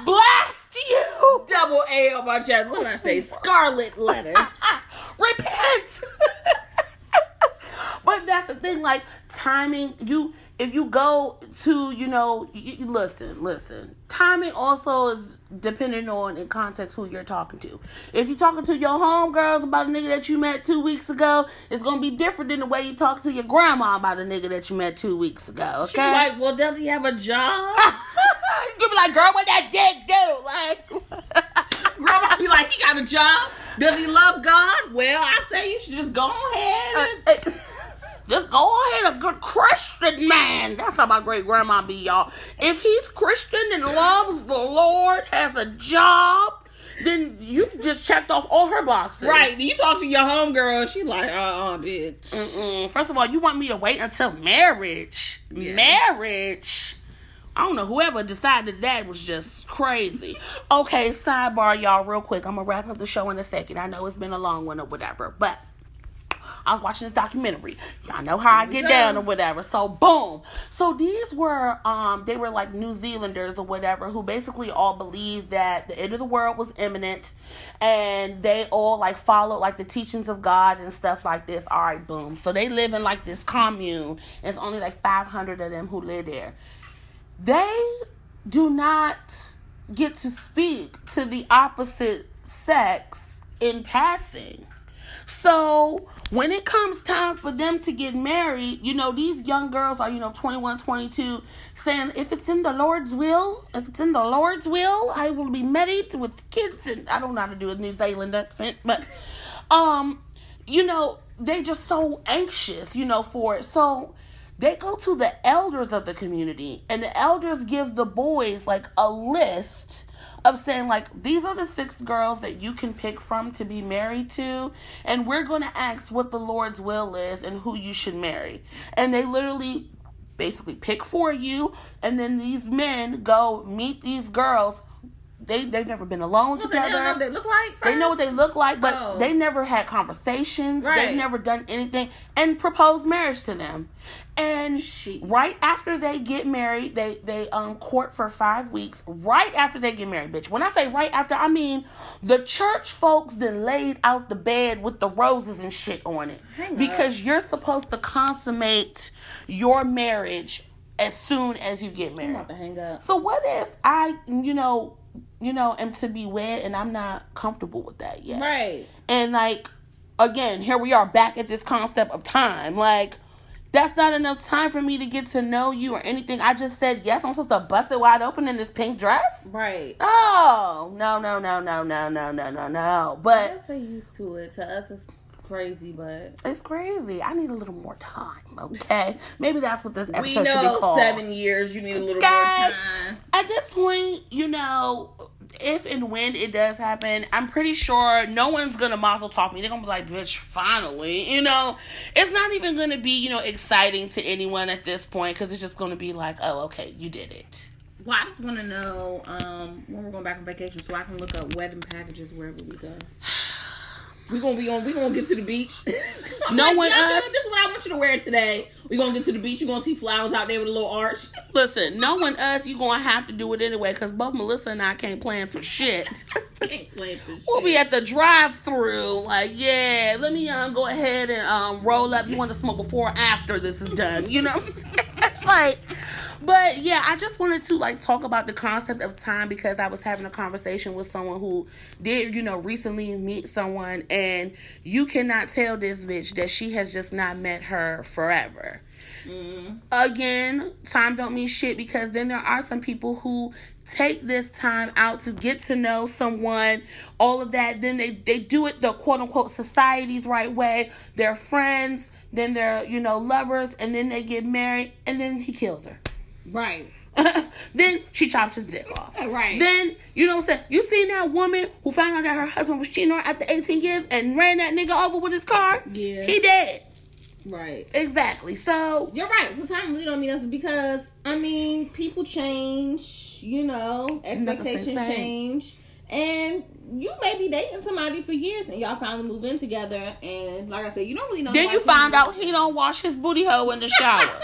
Blast you. Double A on my chest. What did I say? Scarlet letter. repent. but that's the thing, like timing. You if you go to you know, you, listen, listen. Timing also is depending on in context who you're talking to. If you're talking to your homegirls about a nigga that you met two weeks ago, it's gonna be different than the way you talk to your grandma about a nigga that you met two weeks ago. Okay. She's like, well, does he have a job? you be like, girl, what that dick do? Like, Grandma be like, he got a job. Does he love God? Well, I say you should just go ahead. And, uh, uh, Just go ahead, a good Christian man. That's how my great grandma be, y'all. If he's Christian and loves the Lord, has a job, then you just checked off all her boxes. Right. You talk to your homegirl, she like, uh uh bitch. Mm-mm. First of all, you want me to wait until marriage? Yeah. Marriage. I don't know. Whoever decided that was just crazy. Okay, sidebar, y'all, real quick. I'm gonna wrap up the show in a second. I know it's been a long one or whatever, but I was watching this documentary. Y'all know how I get down or whatever. So boom. So these were um they were like New Zealanders or whatever who basically all believed that the end of the world was imminent and they all like followed like the teachings of God and stuff like this. All right, boom. So they live in like this commune. It's only like 500 of them who live there. They do not get to speak to the opposite sex in passing. So when it comes time for them to get married, you know, these young girls are, you know, 21, 22, saying, if it's in the Lord's will, if it's in the Lord's will, I will be married with kids. And I don't know how to do a New Zealand accent, but, um, you know, they just so anxious, you know, for it. So they go to the elders of the community, and the elders give the boys like a list of saying like these are the six girls that you can pick from to be married to and we're going to ask what the lord's will is and who you should marry. And they literally basically pick for you and then these men go meet these girls they they've never been alone So they together don't know what they look like. they know what they look like, but Oh. they never had conversations. Right. They've never done anything and proposed marriage to them. And Shit. right after they get married, they they um court for five weeks. Right after they get married, bitch. When I say right after, I mean the church folks then laid out the bed with the roses and shit on it Hang up. because you're supposed to consummate your marriage as soon as you get married. about to hang up. So what if I, you know, you know, am to be wed and I'm not comfortable with that yet? Right. And like, again, here we are back at this concept of time. Like, that's not enough time for me to get to know you or anything. I just said yes. I'm supposed to bust it wide open in this pink dress. Right. Oh no no no no no no no no no! I But guess they used to it. To us, it's crazy, but it's crazy. I need a little more time. Okay, maybe that's what this episode we should be know called. seven years. You need a little Okay. more time. at this point, you know, if and when it does happen, I'm pretty sure no one's gonna mazel tov me. They're gonna be like, bitch, finally. You know, it's not even gonna be, you know, exciting to anyone at this point because it's just gonna be like, oh, okay, you did it. Well, I just want to know um, when we're going back on vacation, so I can look up wedding packages wherever we go. We gonna be on. We gonna get to the beach. No like, one "Yeah, us- This is what I want you to wear today. We're gonna get to the beach. You're gonna see flowers out there with a little arch. Listen, knowing us, you're gonna have to do it anyway because both Melissa and I can't plan for shit. Can't plan for shit. We'll be at the drive-through, like, yeah, let me um go ahead and um roll up. You want to smoke before or after this is done? You know, what I'm saying? like, but yeah, I just wanted to like talk about the concept of time because I was having a conversation with someone who did, you know, recently meet someone, and you cannot tell this bitch that she has just not met her forever mm-hmm. again, time don't mean shit because then there are some people who take this time out to get to know someone, all of that. Then they, they do it the quote unquote society's right way. They're friends, then they're, you know, lovers, and then they get married, and then he kills her. Right. then she chops his dick off. Right. Then, you know what I'm saying? You seen that woman who found out that her husband was cheating on her after 18 years and ran that nigga over with his car? Yeah. He dead. Right. Exactly. So, You're right. So time really don't mean nothing because I mean people change. You know, expectations change, and you may be dating somebody for years and y'all finally move in together. And like I said, you don't really know. then you find out he don't wash his booty hole in the shower.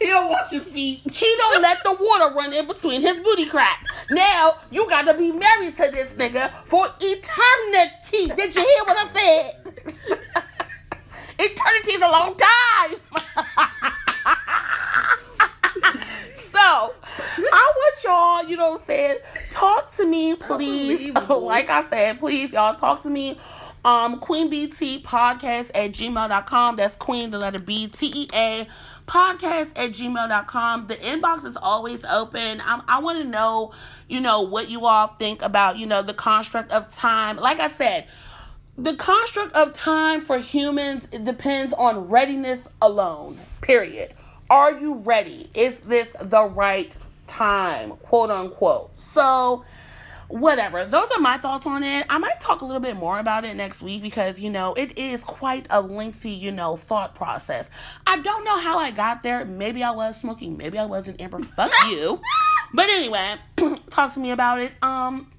he don't wash his feet. He don't let the water run in between his booty crack. Now you gotta be married to this nigga for eternity. Did you hear what I said? eternity is a long time. so I want y'all, you know what I'm saying, talk to me, please. Like I said, please, y'all talk to me. Um, Queen BT podcast at gmail.com. That's Queen, the letter B, T E A podcast at gmail.com. The inbox is always open. I, I want to know, you know, what you all think about, you know, the construct of time. Like I said, the construct of time for humans depends on readiness alone. Period. Are you ready? Is this the right time? Quote unquote. So whatever. Those are my thoughts on it. I might talk a little bit more about it next week because, you know, it is quite a lengthy, you know, thought process. I don't know how I got there. Maybe I was smoking, maybe I wasn't Amber. Fuck you. But anyway, talk to me about it. Um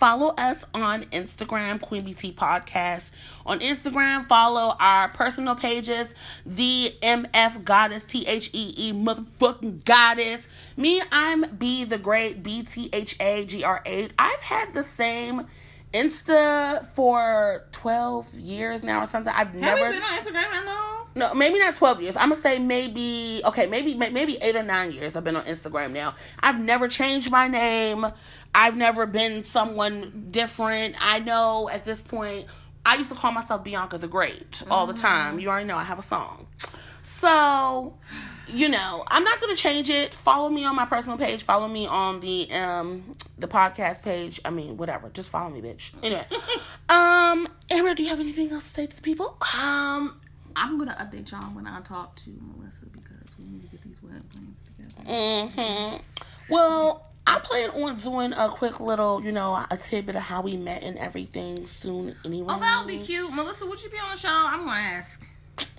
follow us on Instagram, Queen BT Podcast. On Instagram, follow our personal pages, the MF Goddess, T H E E motherfucking Goddess. Me, I'm B the Great, B T H A G R A. I've had the same Insta for 12 years now or something. I've Have never we been on Instagram long? no, maybe not 12 years. I'm gonna say maybe okay, maybe maybe 8 or 9 years I've been on Instagram now. I've never changed my name. I've never been someone different. I know at this point I used to call myself Bianca the Great all the mm-hmm. time. You already know I have a song. So, you know, I'm not gonna change it. Follow me on my personal page. Follow me on the um the podcast page. I mean, whatever. Just follow me, bitch. Anyway, um, Amber, do you have anything else to say to the people? Um, I'm gonna update y'all when I talk to Melissa because we need to get these wedding plans together. Mm-hmm. Well, I plan on doing a quick little, you know, a tidbit of how we met and everything soon. Anyway, Oh, that would be cute. Melissa, would you be on the show? I'm gonna ask.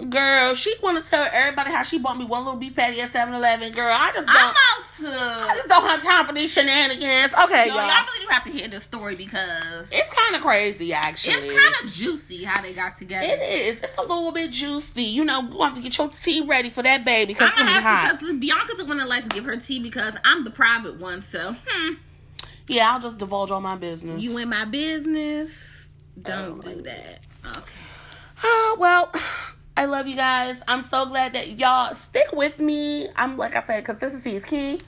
Girl, she want to tell everybody how she bought me one little beef patty at 7-Eleven. Girl, I just don't. I'm I about to. just don't have time for these shenanigans. Okay, Yo, y'all. y'all really do have to hear this story because It's kind of crazy, actually. it's kind of juicy how they got together. It is. It's a little bit juicy. You know, you have to get your tea ready for that baby because it's gonna be hot. because Bianca's the one that likes to give her tea because I'm the private one. So, hmm, Yeah, I'll just divulge all my business. you in my business? Don't do that. Okay. Oh, well, I love you guys. I'm so glad that y'all stick with me. I'm like I said, consistency is key.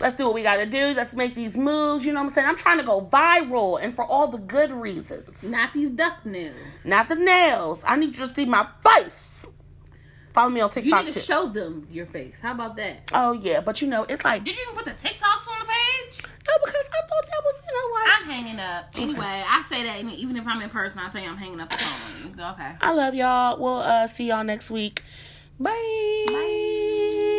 Let's do what we gotta do. Let's make these moves. You know what I'm saying? I'm trying to go viral and for all the good reasons. Not these duck nails. Not the nails. I need you to see my face. Follow me on TikTok. You need to show them your face. How about that? oh yeah, but you know, it's like Did you even put the TikToks on the page? no, because I thought that was you know what. I'm hanging up. Anyway, I say that even if I'm in person, I tell you I'm hanging up the phone on you. Okay. I love y'all. We'll uh, see y'all next week. Bye. Bye.